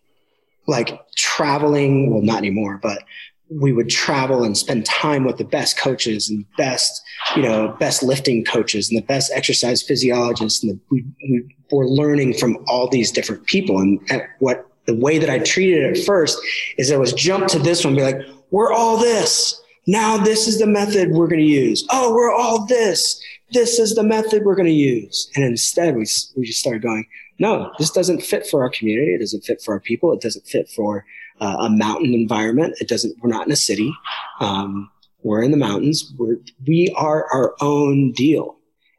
B: like traveling, well, not anymore, but we would travel and spend time with the best coaches and best, you know, best lifting coaches and the best exercise physiologists. And the, we, we were learning from all these different people. And what the way that I treated it at first is I was jump to this one, be like, we're all this. Now this is the method we're going to use. Oh, we're all this. This is the method we're going to use. And instead we, we just started going, no, this doesn't fit for our community. It doesn't fit for our people. It doesn't fit for uh, a mountain environment. It doesn't, we're not in a city. Um, we're in the mountains. We're, we are our own deal.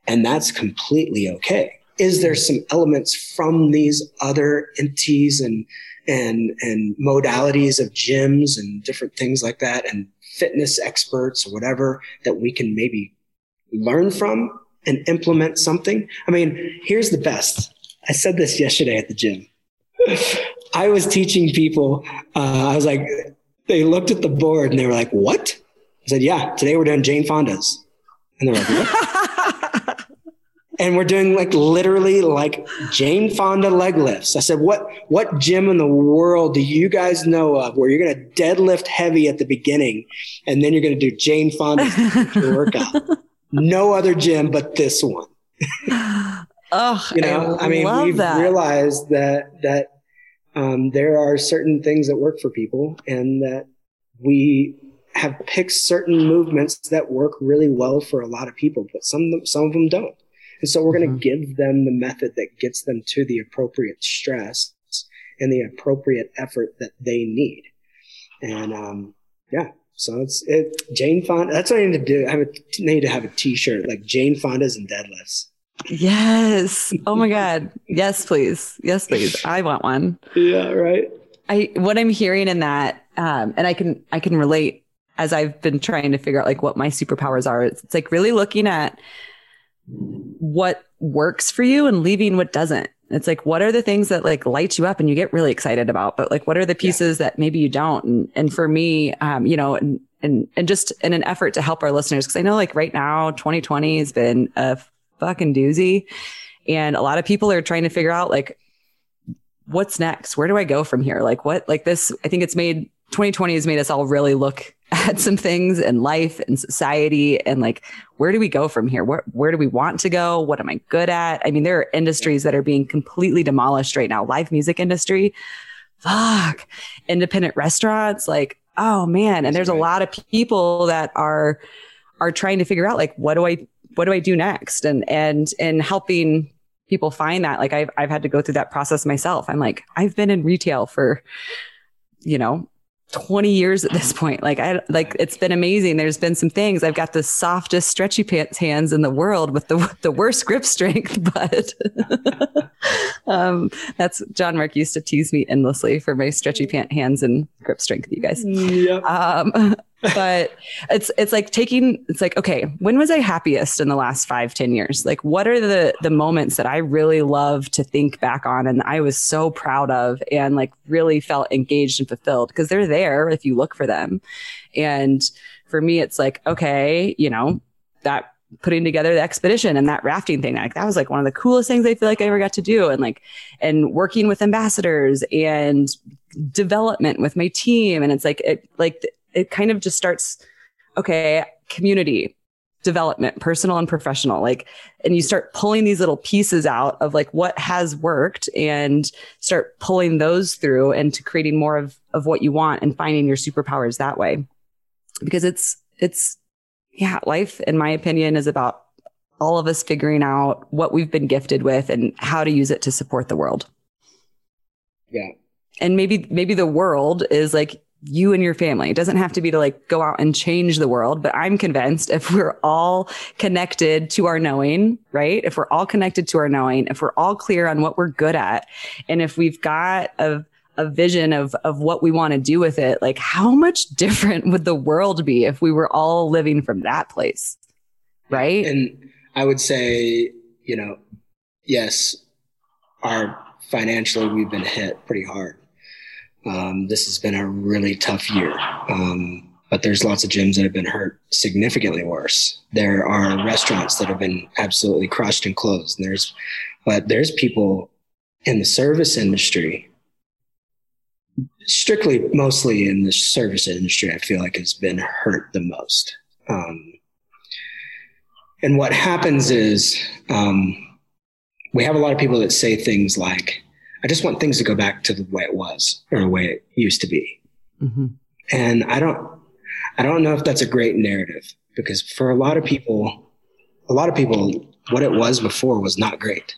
B: And that's completely okay. Is there some elements from these other entities and, and, and modalities of gyms and different things like that and fitness experts or whatever that we can maybe learn from and implement something? I mean, here's the best. I said this yesterday at the gym. I was teaching people. Uh, I was like, they looked at the board and they were like, "What?" I said, "Yeah, today we're doing Jane Fonda's," and they're like, "What?" and we're doing like literally like Jane Fonda leg lifts. I said, "What what gym in the world do you guys know of where you're going to deadlift heavy at the beginning, and then you're going to do Jane Fonda's workout? no other gym but this one."
A: Oh,
B: you know, I, I mean, we've that. realized that that um, there are certain things that work for people, and that we have picked certain movements that work really well for a lot of people, but some some of them don't. And so we're going to mm-hmm. give them the method that gets them to the appropriate stress and the appropriate effort that they need. And um, yeah, so it's it. Jane Fonda. That's what I need to do. I have a, need to have a T-shirt like Jane Fonda's and deadlifts.
A: Yes. Oh my God. Yes, please. Yes, please. I want one.
B: Yeah. Right.
A: I what I'm hearing in that, um, and I can I can relate as I've been trying to figure out like what my superpowers are. It's, it's like really looking at what works for you and leaving what doesn't. It's like what are the things that like light you up and you get really excited about, but like what are the pieces yeah. that maybe you don't? And and for me, um, you know, and and and just in an effort to help our listeners, because I know like right now, 2020 has been a fucking doozy. And a lot of people are trying to figure out like, what's next? Where do I go from here? Like what, like this, I think it's made 2020 has made us all really look at some things in life and society and like where do we go from here? Where, where do we want to go? What am i good at? I mean there are industries that are being completely demolished right now. Live music industry. Fuck. Independent restaurants like oh man. And there's a lot of people that are are trying to figure out like what do i what do I do next? And, and, and helping people find that, like I've, I've had to go through that process myself. I'm like, I've been in retail for, you know, 20 years at this point. Like I like it's been amazing. There's been some things. I've got the softest stretchy pants hands in the world with the the worst grip strength, but um, that's John Mark used to tease me endlessly for my stretchy pant hands and grip strength, you guys. Yep. Um, but it's it's like taking it's like okay when was i happiest in the last five ten years? Like what are the the moments that i really love to think back on and i was so proud of and like really felt engaged and fulfilled? Because they're there if you look for them. And for me it's like okay you know that putting together the expedition and that rafting thing like that was like one of the coolest things i feel like i ever got to do. And like and working with ambassadors and development with my team. And it's like it like it kind of just starts, okay, community development, personal and professional, like, and you start pulling these little pieces out of like what has worked and start pulling those through into creating more of, of what you want and finding your superpowers that way. Because it's, it's, yeah, life, in my opinion, is about all of us figuring out what we've been gifted with and how to use it to support the world.
B: Yeah.
A: And maybe maybe the world is like you and your family. It doesn't have to be to like go out and change the world, but I'm convinced if we're all connected to our knowing, right? If we're all connected to our knowing, if we're all clear on what we're good at, and if we've got a a vision of of what we want to do with it, like how much different would the world be if we were all living from that place? Right?
B: And I would say, you know, yes, our financially we've been hit pretty hard um, this has been a really tough year. Um, but there's lots of gyms that have been hurt significantly worse. There are restaurants that have been absolutely crushed and closed. And there's, but there's people in the service industry, strictly mostly in the service industry, I feel like has been hurt the most. Um, and what happens is um, we have a lot of people that say things like, I just want things to go back to the way it was or the way it used to be. Mm-hmm. And I don't, I don't know if that's a great narrative because for a lot of people, a lot of people, what it was before was not great.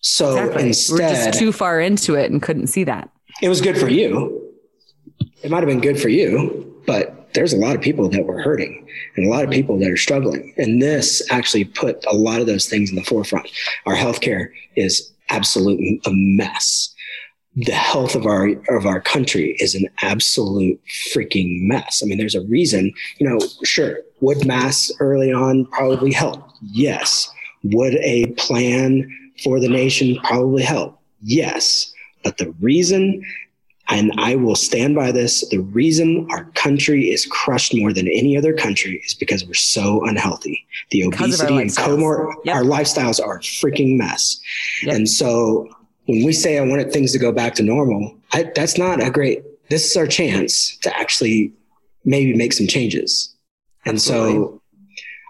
B: So exactly. instead, we're
A: just too far into it and couldn't see that.
B: It was good for you. It might have been good for you, but there's a lot of people that were hurting and a lot of people that are struggling. And this actually put a lot of those things in the forefront. Our healthcare is absolute a mess. The health of our of our country is an absolute freaking mess. I mean, there's a reason, you know, sure, would masks early on probably help? Yes. Would a plan for the nation probably help? Yes. But the reason and I will stand by this. The reason our country is crushed more than any other country is because we're so unhealthy. The obesity and comor, yep. our lifestyles are a freaking mess. Yep. And so when we say I wanted things to go back to normal, I, that's not a great, this is our chance to actually maybe make some changes. And Absolutely. so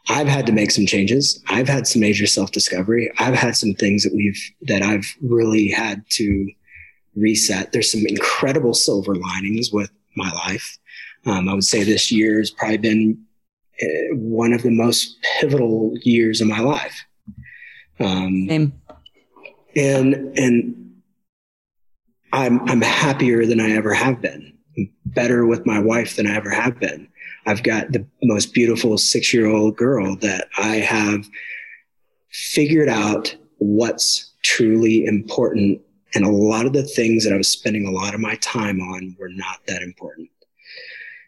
B: I've had to make some changes. I've had some major self discovery. I've had some things that we've, that I've really had to, reset. There's some incredible silver linings with my life. Um, I would say this year has probably been uh, one of the most pivotal years of my life. Um, Same. And and I'm I'm happier than I ever have been. I'm better with my wife than I ever have been. I've got the most beautiful six year old girl that I have figured out what's truly important and a lot of the things that I was spending a lot of my time on were not that important.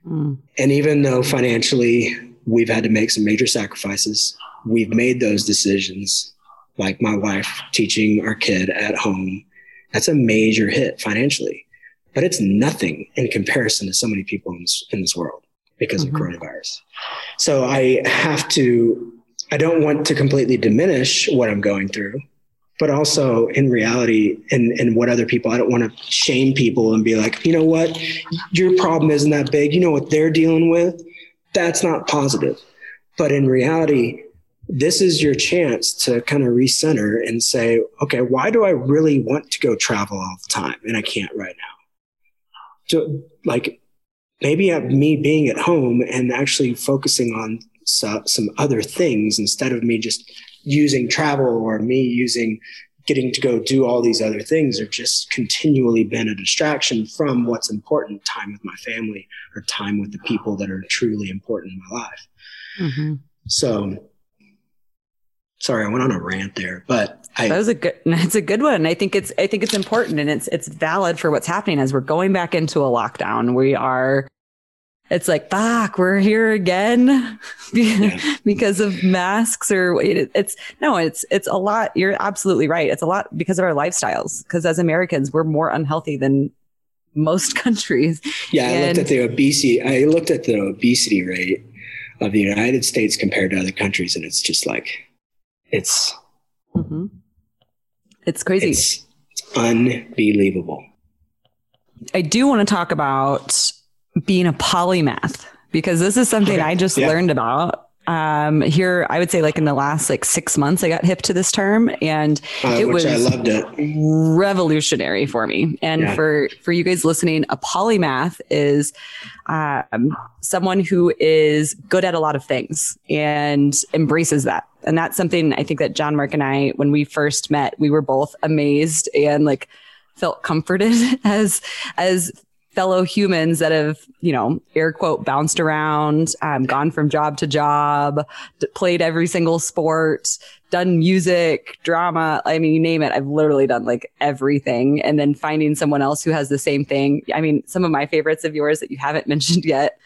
B: Mm. And even though financially we've had to make some major sacrifices, we've made those decisions, like my wife teaching our kid at home. That's a major hit financially, but it's nothing in comparison to so many people in this, in this world because mm-hmm. of coronavirus. So I have to, I don't want to completely diminish what I'm going through but also in reality and, and what other people, I don't want to shame people and be like, you know what, your problem isn't that big. You know what they're dealing with? That's not positive. But in reality, this is your chance to kind of recenter and say, okay, why do I really want to go travel all the time and I can't right now? So, like, maybe me being at home and actually focusing on some other things instead of me just using travel or me using getting to go do all these other things have just continually been a distraction from what's important time with my family or time with the people that are truly important in my life. Mm-hmm. so sorry i went on a rant there but I,
A: that was a good it's a good one. I think it's i think it's important and it's it's valid for what's happening as we're going back into a lockdown. We are it's like, fuck, we're here again because of masks or it's no, it's, it's a lot. You're absolutely right. It's a lot because of our lifestyles. Cause as Americans, we're more unhealthy than most countries.
B: Yeah. And I looked at the obesity. I looked at the obesity rate of the United States compared to other countries. And it's just like, it's, mm-hmm.
A: it's crazy.
B: It's, it's unbelievable.
A: I do want to talk about being a polymath because this is something okay. I just yeah. learned about. um, here, I would say like in the last like six months, I got hip to this term and
B: Uh,
A: it was
B: I loved it.
A: revolutionary for me. And
B: Yeah.
A: for, for you guys listening, a polymath is, um, someone who is good at a lot of things and embraces that. And that's something I think that John Mark and I, when we first met, we were both amazed and like felt comforted as, as fellow humans that have, you know, air quote, bounced around, um, gone from job to job, played every single sport, done music, drama. I mean, you name it. I've literally done like everything. And then finding someone else who has the same thing. I mean, some of my favorites of yours that you haven't mentioned yet.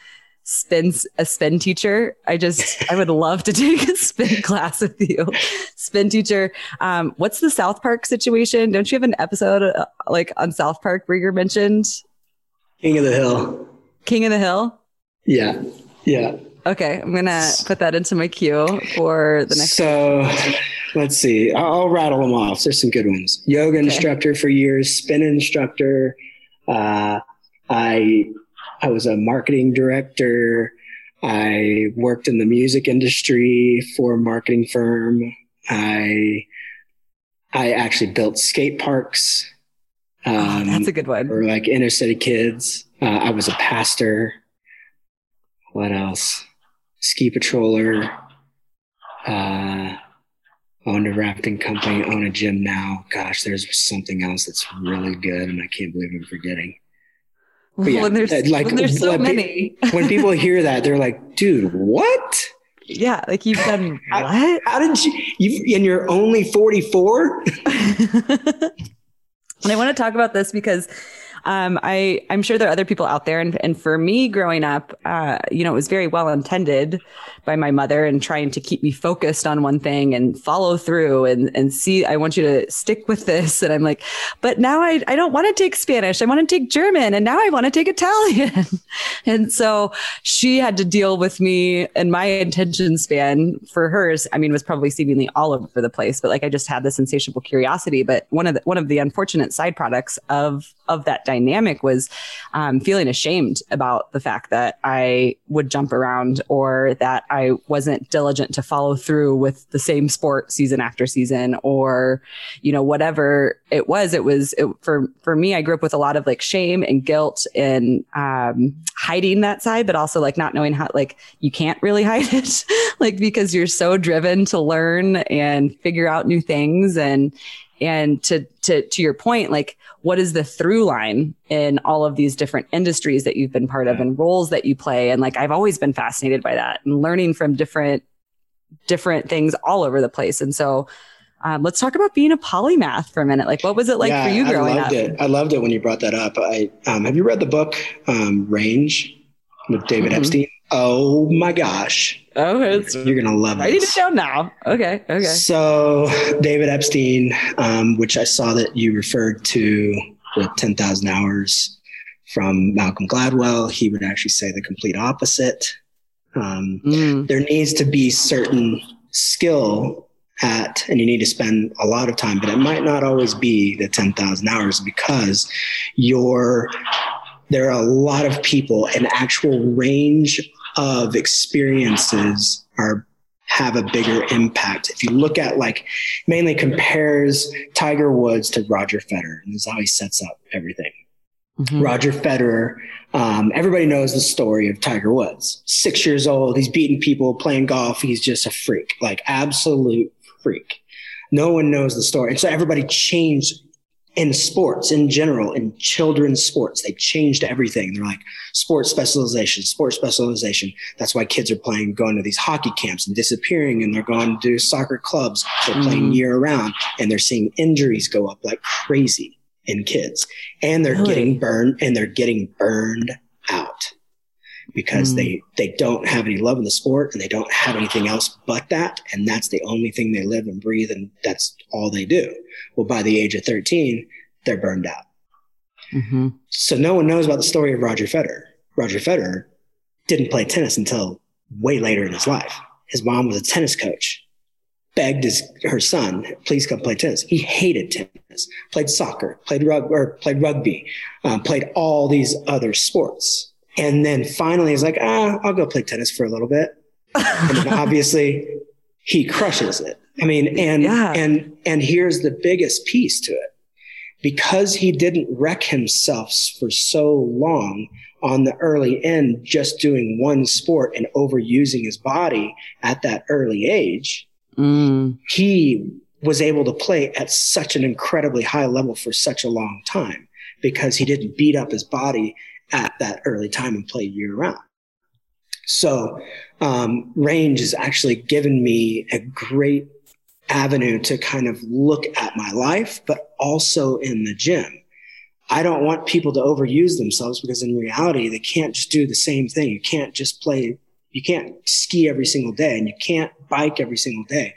A: Spins a spin teacher. I just, I would love to take a spin class with you. Spin teacher. Um, what's the South Park situation? Don't you have an episode uh, like on South Park where you're mentioned
B: King of the Hill.
A: King of the Hill?
B: Yeah. Yeah.
A: Okay, I'm gonna put that into my queue for the next.
B: So let's see. I'll, I'll rattle them off. There's some good ones. Yoga instructor for years, spin instructor. Uh, I I was a marketing director. I worked in the music industry for a marketing firm. I I actually built skate parks.
A: Oh,
B: Um,
A: that's a good one.
B: for like inner city kids. Uh, I was a pastor. What else? Ski patroller. Uh, owned a rafting company. Own a gym now. Gosh, there's something else that's really good, and I can't believe I'm forgetting. But yeah,
A: when there's
B: like,
A: when there's so many.
B: When people hear that, they're like, "Dude, what?
A: yeah, like you've done what?
B: How did you? You and you're only 44?
A: and I want to talk about this because um, I I'm sure there are other people out there, and and for me growing up, uh, you know, it was very well intended by my mother and trying to keep me focused on one thing and follow through and and see. I want you to stick with this, and I'm like, but now I I don't want to take Spanish. I want to take German, and now I want to take Italian, and so she had to deal with me and my attention span for hers. I mean, was probably seemingly all over the place, but like I just had this insatiable curiosity. But one of the one of the unfortunate side products of of that dynamic was um, feeling ashamed about the fact that I would jump around or that I wasn't diligent to follow through with the same sport season after season or you know whatever it was. It was it, for for me. I grew up with a lot of like shame and guilt and um, hiding that side, but also like not knowing how like you can't really hide it, like because you're so driven to learn and figure out new things and and to to to your point like what is the through line in all of these different industries that you've been part of and roles that you play and like i've always been fascinated by that and learning from different different things all over the place and so um, let's talk about being a polymath for a minute like what was it like
B: Yeah,
A: for you growing
B: I loved
A: up
B: it. I loved it when you brought that up. I um, have you read the book um, Range with David
A: Mhm.
B: Epstein? Oh my gosh,
A: oh it's
B: you're gonna love
A: it.
B: I this.
A: it down now okay okay
B: So David Epstein, um, which I saw that you referred to with 10,000 hours from Malcolm Gladwell, he would actually say the complete opposite. Um,
A: Mm,
B: there needs to be certain skill at, and you need to spend a lot of time, but it might not always be the 10,000 hours because you're, there are a lot of people, an actual range of experiences are have a bigger impact. If you look at like mainly compares Tiger Woods to Roger Federer, and this is how he sets up everything.
A: mhm.
B: Roger Federer. Um, everybody knows the story of Tiger Woods. Six years old, he's beating people, playing golf. He's just a freak, like absolute freak. No one knows the story, and so everybody changed in sports in general, in children's sports. They changed everything. They're like sports specialization, sports specialization. That's why kids are playing, going to these hockey camps and disappearing, and they're going to soccer clubs. They're playing
A: Mhm.
B: year round, and they're seeing injuries go up like crazy in kids and they're
A: Really?
B: getting burned and they're getting burned out because
A: Mm.
B: they they don't have any love in the sport and they don't have anything else but that. And that's the only thing they live and breathe and that's all they do. Well by the age of 13 they're burned out.
A: Mhm.
B: so no one knows about the story of roger federer. Roger federer didn't play tennis until way later in his life. His mom was a tennis coach begged his her son please come play tennis. He hated tennis played soccer played rug or played rugby um, played all these other sports and then finally he's like ah i'll go play tennis for a little bit I mean, obviously, he crushes it. I mean, and yeah. and and here's the biggest piece to it. Because he didn't wreck himself for so long on the early end, just doing one sport and overusing his body at that early age, mm. he was able to play at such an incredibly high level for such a long time because he didn't beat up his body at that early time and play year round. So, um, range has actually given me a great avenue to kind of look at my life, but also in the gym. I don't want people to overuse themselves because in reality, they can't just do the same thing. You can't just play, you can't ski every single day and you can't bike every single day.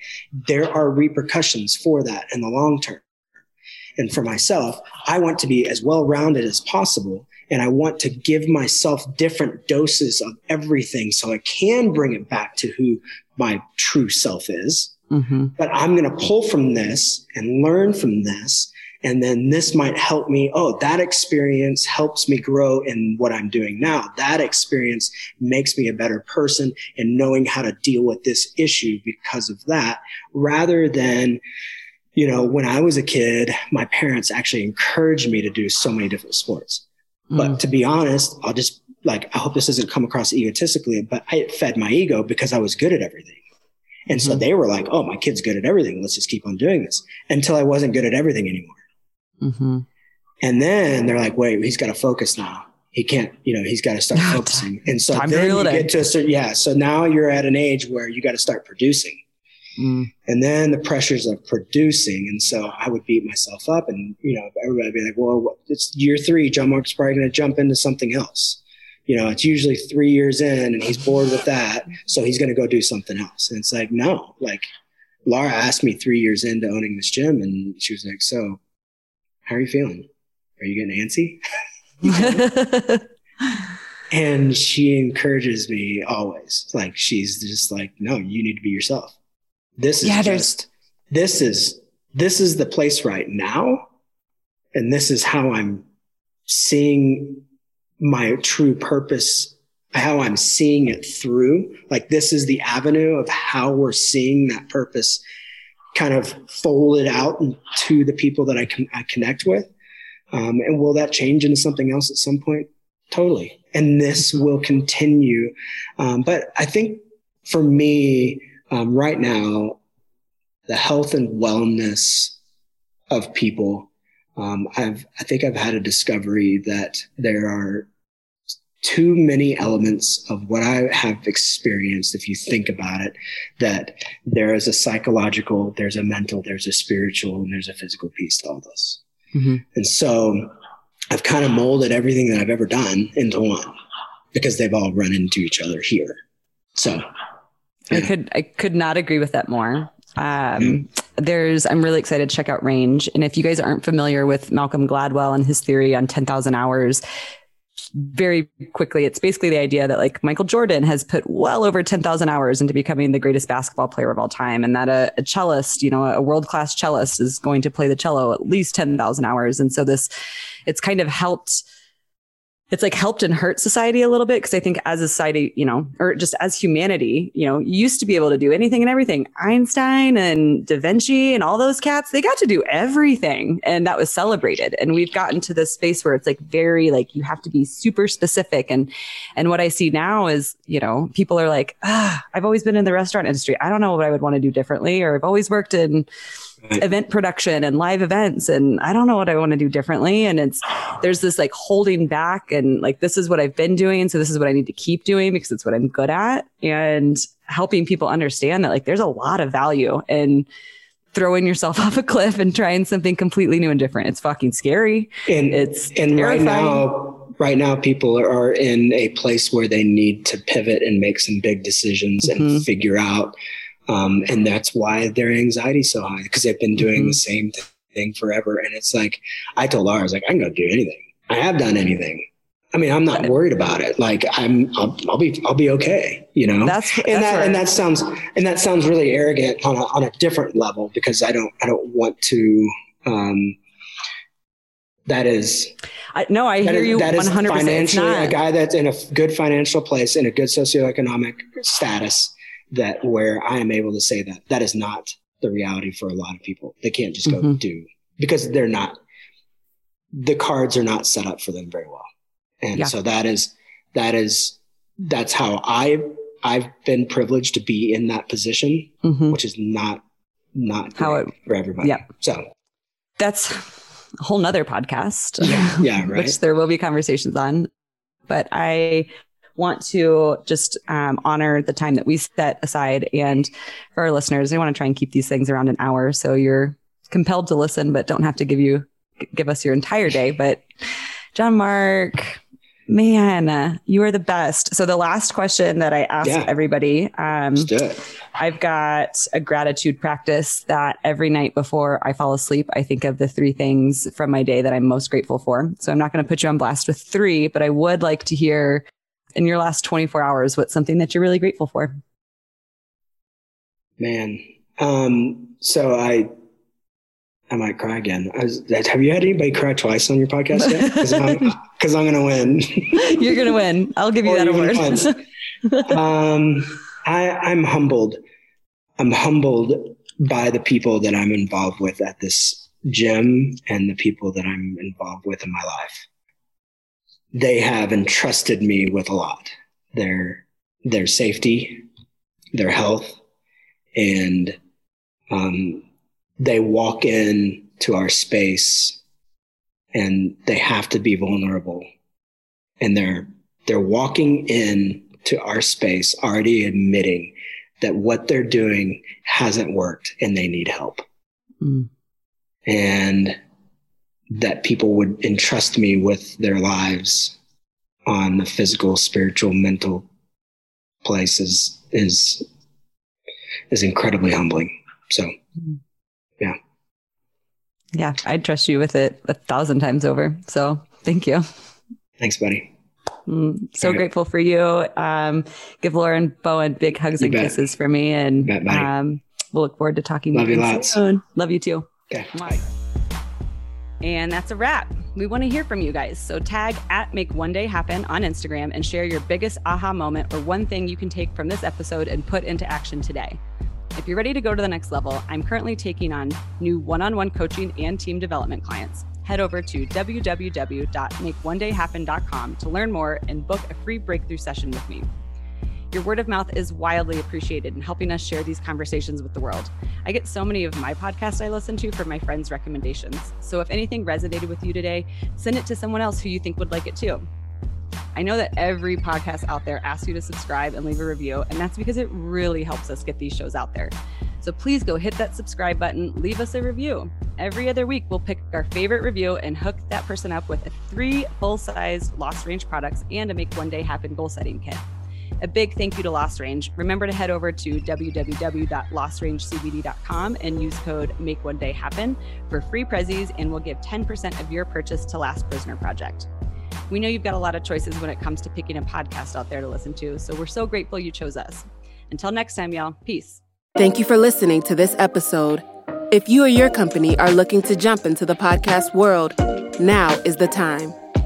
B: There are repercussions for that in the long term. And for myself, I want to be as well rounded as possible. And I want to give myself different doses of everything so I can bring it back to who my true self is. Mm-hmm. But I'm going to pull from this and learn from this and then this might help me. Oh, that experience helps me grow in what I'm doing now. That experience makes me a better person and knowing how to deal with this issue because of that rather than, you know, when I was a kid, my parents actually encouraged me to do so many different sports. Mm. But to be honest, I'll just like, I hope this doesn't come across egotistically, but I fed my ego because I was good at everything. And so mm-hmm. they were like, oh, my kid's good at everything. Let's just keep on doing this until I wasn't good at everything anymore. Mm-hmm. And then they're like, wait, he's got to focus now. He can't, you know, he's got to start focusing. And so Time then you get to a certain, yeah. So now you're at an age where you got to start producing. Mm. And then the pressures of producing. And so I would beat myself up and, you know, everybody would be like, well, it's year three. John Mark's probably going to jump into something else. You know, it's usually three years in and he's bored with that. So he's going to go do something else. And it's like, no, like Laura asked me three years into owning this gym and she was like, so how are you feeling? Are you getting antsy? and she encourages me always. Like she's just like, no, you need to be yourself. This is yeah, just this is this is the place right now. And this is how I'm seeing my true purpose, how I'm seeing it through. Like this is the avenue of how we're seeing that purpose kind of folded out to the people that I can I connect with. Um, and will that change into something else at some point? Totally. And this will continue. Um, but I think for me, um, right now, the health and wellness of people, um, I've, I think I've had a discovery that there are too many elements of what I have experienced, if you think about it, that there is a psychological, there's a mental, there's a spiritual, and there's a physical piece to all this. Mm-hmm. And so I've kind of molded everything that I've ever done into one because they've all run into each other here. So.
A: I could I could not agree with that more. Um, mm-hmm. There's, I'm really excited to check out Range. And if you guys aren't familiar with Malcolm Gladwell and his theory on 10,000 hours, very quickly, it's basically the idea that like Michael Jordan has put well over 10,000 hours into becoming the greatest basketball player of all time. And that a, a cellist, you know, a world class cellist is going to play the cello at least 10,000 hours. And so this, it's kind of helped it's like helped and hurt society a little bit because I think as a society, you know, or just as humanity, you know, you used to be able to do anything and everything. Einstein and Da Vinci and all those cats, they got to do everything and that was celebrated. And we've gotten to this space where it's like very like you have to be super specific. And and what I see now is, you know, people are like, ah, I've always been in the restaurant industry. I don't know what I would want to do differently, or I've always worked in event production and live events and I don't know what I want to do differently and it's there's this like holding back and like this is what I've been doing so this is what I need to keep doing because it's what I'm good at and helping people understand that like there's a lot of value in throwing yourself off a cliff and trying something completely new and different. It's fucking scary.
B: And it's and terrifying. right now right now people are in a place where they need to pivot and make some big decisions mm-hmm. and figure out um, and that's why their anxiety is so high because they've been doing mm-hmm. the same thing forever. And it's like, I told Laura, I was like, I can go do anything. I have done anything. I mean, I'm not worried about it. Like I'm, I'll, I'll be, I'll be okay. You know,
A: that's,
B: and
A: that,
B: right. and that sounds, and that sounds really arrogant on a, on a different level because I don't, I don't want to, um, that is
A: I, no i hear
B: is,
A: you
B: that
A: 100%
B: is financially a guy that's in a good financial place in a good socioeconomic status that where i am able to say that that is not the reality for a lot of people they can't just go
A: Mhm.
B: do because they're not the cards are not set up for them very well and
A: Yeah.
B: so that is that is that's how i i've been privileged to be in that position
A: Mhm.
B: which is not not
A: How
B: it, for everybody
A: yeah.
B: so
A: that's a whole nother podcast
B: Yeah, yeah, right.
A: which there will be conversations on but i want to just um, honor the time that we set aside. And for our listeners we want to try and keep these things around an hour. So you're compelled to listen but don't have to give you give us your entire day. But john mark man you are the best. So the last question that i ask
B: Yeah.
A: everybody um,
B: let's do it.
A: I've got a gratitude practice that every night before I fall asleep, I think of the three things from my day that I'm most grateful for. So I'm not going to put you on blast with three, but I would like to hear in your last 24 hours what's something that you're really grateful for.
B: Man, um, so I, I might cry again. I was, have you had anybody cry twice on your podcast yet? Because I'm, I'm gonna win.
A: you're going to win. I'll give you that award.
B: um, I, I'm humbled. I'm humbled by the people that I'm involved with at this gym and the people that I'm involved with in my life. They have entrusted me with a lot. Their their safety, their health, and um, they walk in to our space and they have to be vulnerable and they're they're walking in to our space already admitting that what they're doing hasn't worked and they need help
A: Mm.
B: and that people would entrust me with their lives on the physical spiritual mental place is is is incredibly humbling so
A: yeah, yeah, I'd trust you with it a thousand times over. So thank you.
B: thanks buddy
A: Mm, so
B: Okay.
A: grateful for you. Um, give Lauren Bowen big hugs
B: You
A: and
B: bet.
A: kisses for me. And
B: bet,
A: um, we'll look forward to talking
B: Love
A: with
B: you
A: soon. Love you too.
B: okay
A: Bye. And that's a wrap. We want to hear from you guys. So tag at Make One Day Happen on Instagram and share your biggest aha moment or one thing you can take from this episode and put into action today. If you're ready to go to the next level, I'm currently taking on new one on one coaching and team development clients. Head over to www.makeonedayhappen.com to learn more and book a free breakthrough session with me. Your word of mouth is wildly appreciated in helping us share these conversations with the world. I get so many of my podcasts I listen to from my friends' recommendations. So if anything resonated with you today, send it to someone else who you think would like it too. I know that every podcast out there asks you to subscribe and leave a review, and that's because it really helps us get these shows out there. So please go hit that subscribe button, leave us a review. Every other week, we'll pick our favorite review and hook that person up with three full sized Lost Range products and a Make One Day Happen goal setting kit. A big thank you to Lost Range. Remember to head over to www.lostrangecbd.com and use code Make One Day Happen for free prezzies, and we'll give 10% of your purchase to Last Prisoner Project. We know you've got a lot of choices when it comes to picking a podcast out there to listen to, so we're so grateful you chose us. Until next time, y'all, peace.
C: Thank you for listening to this episode. If you or your company are looking to jump into the podcast world, now is the time.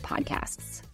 D: podcasts.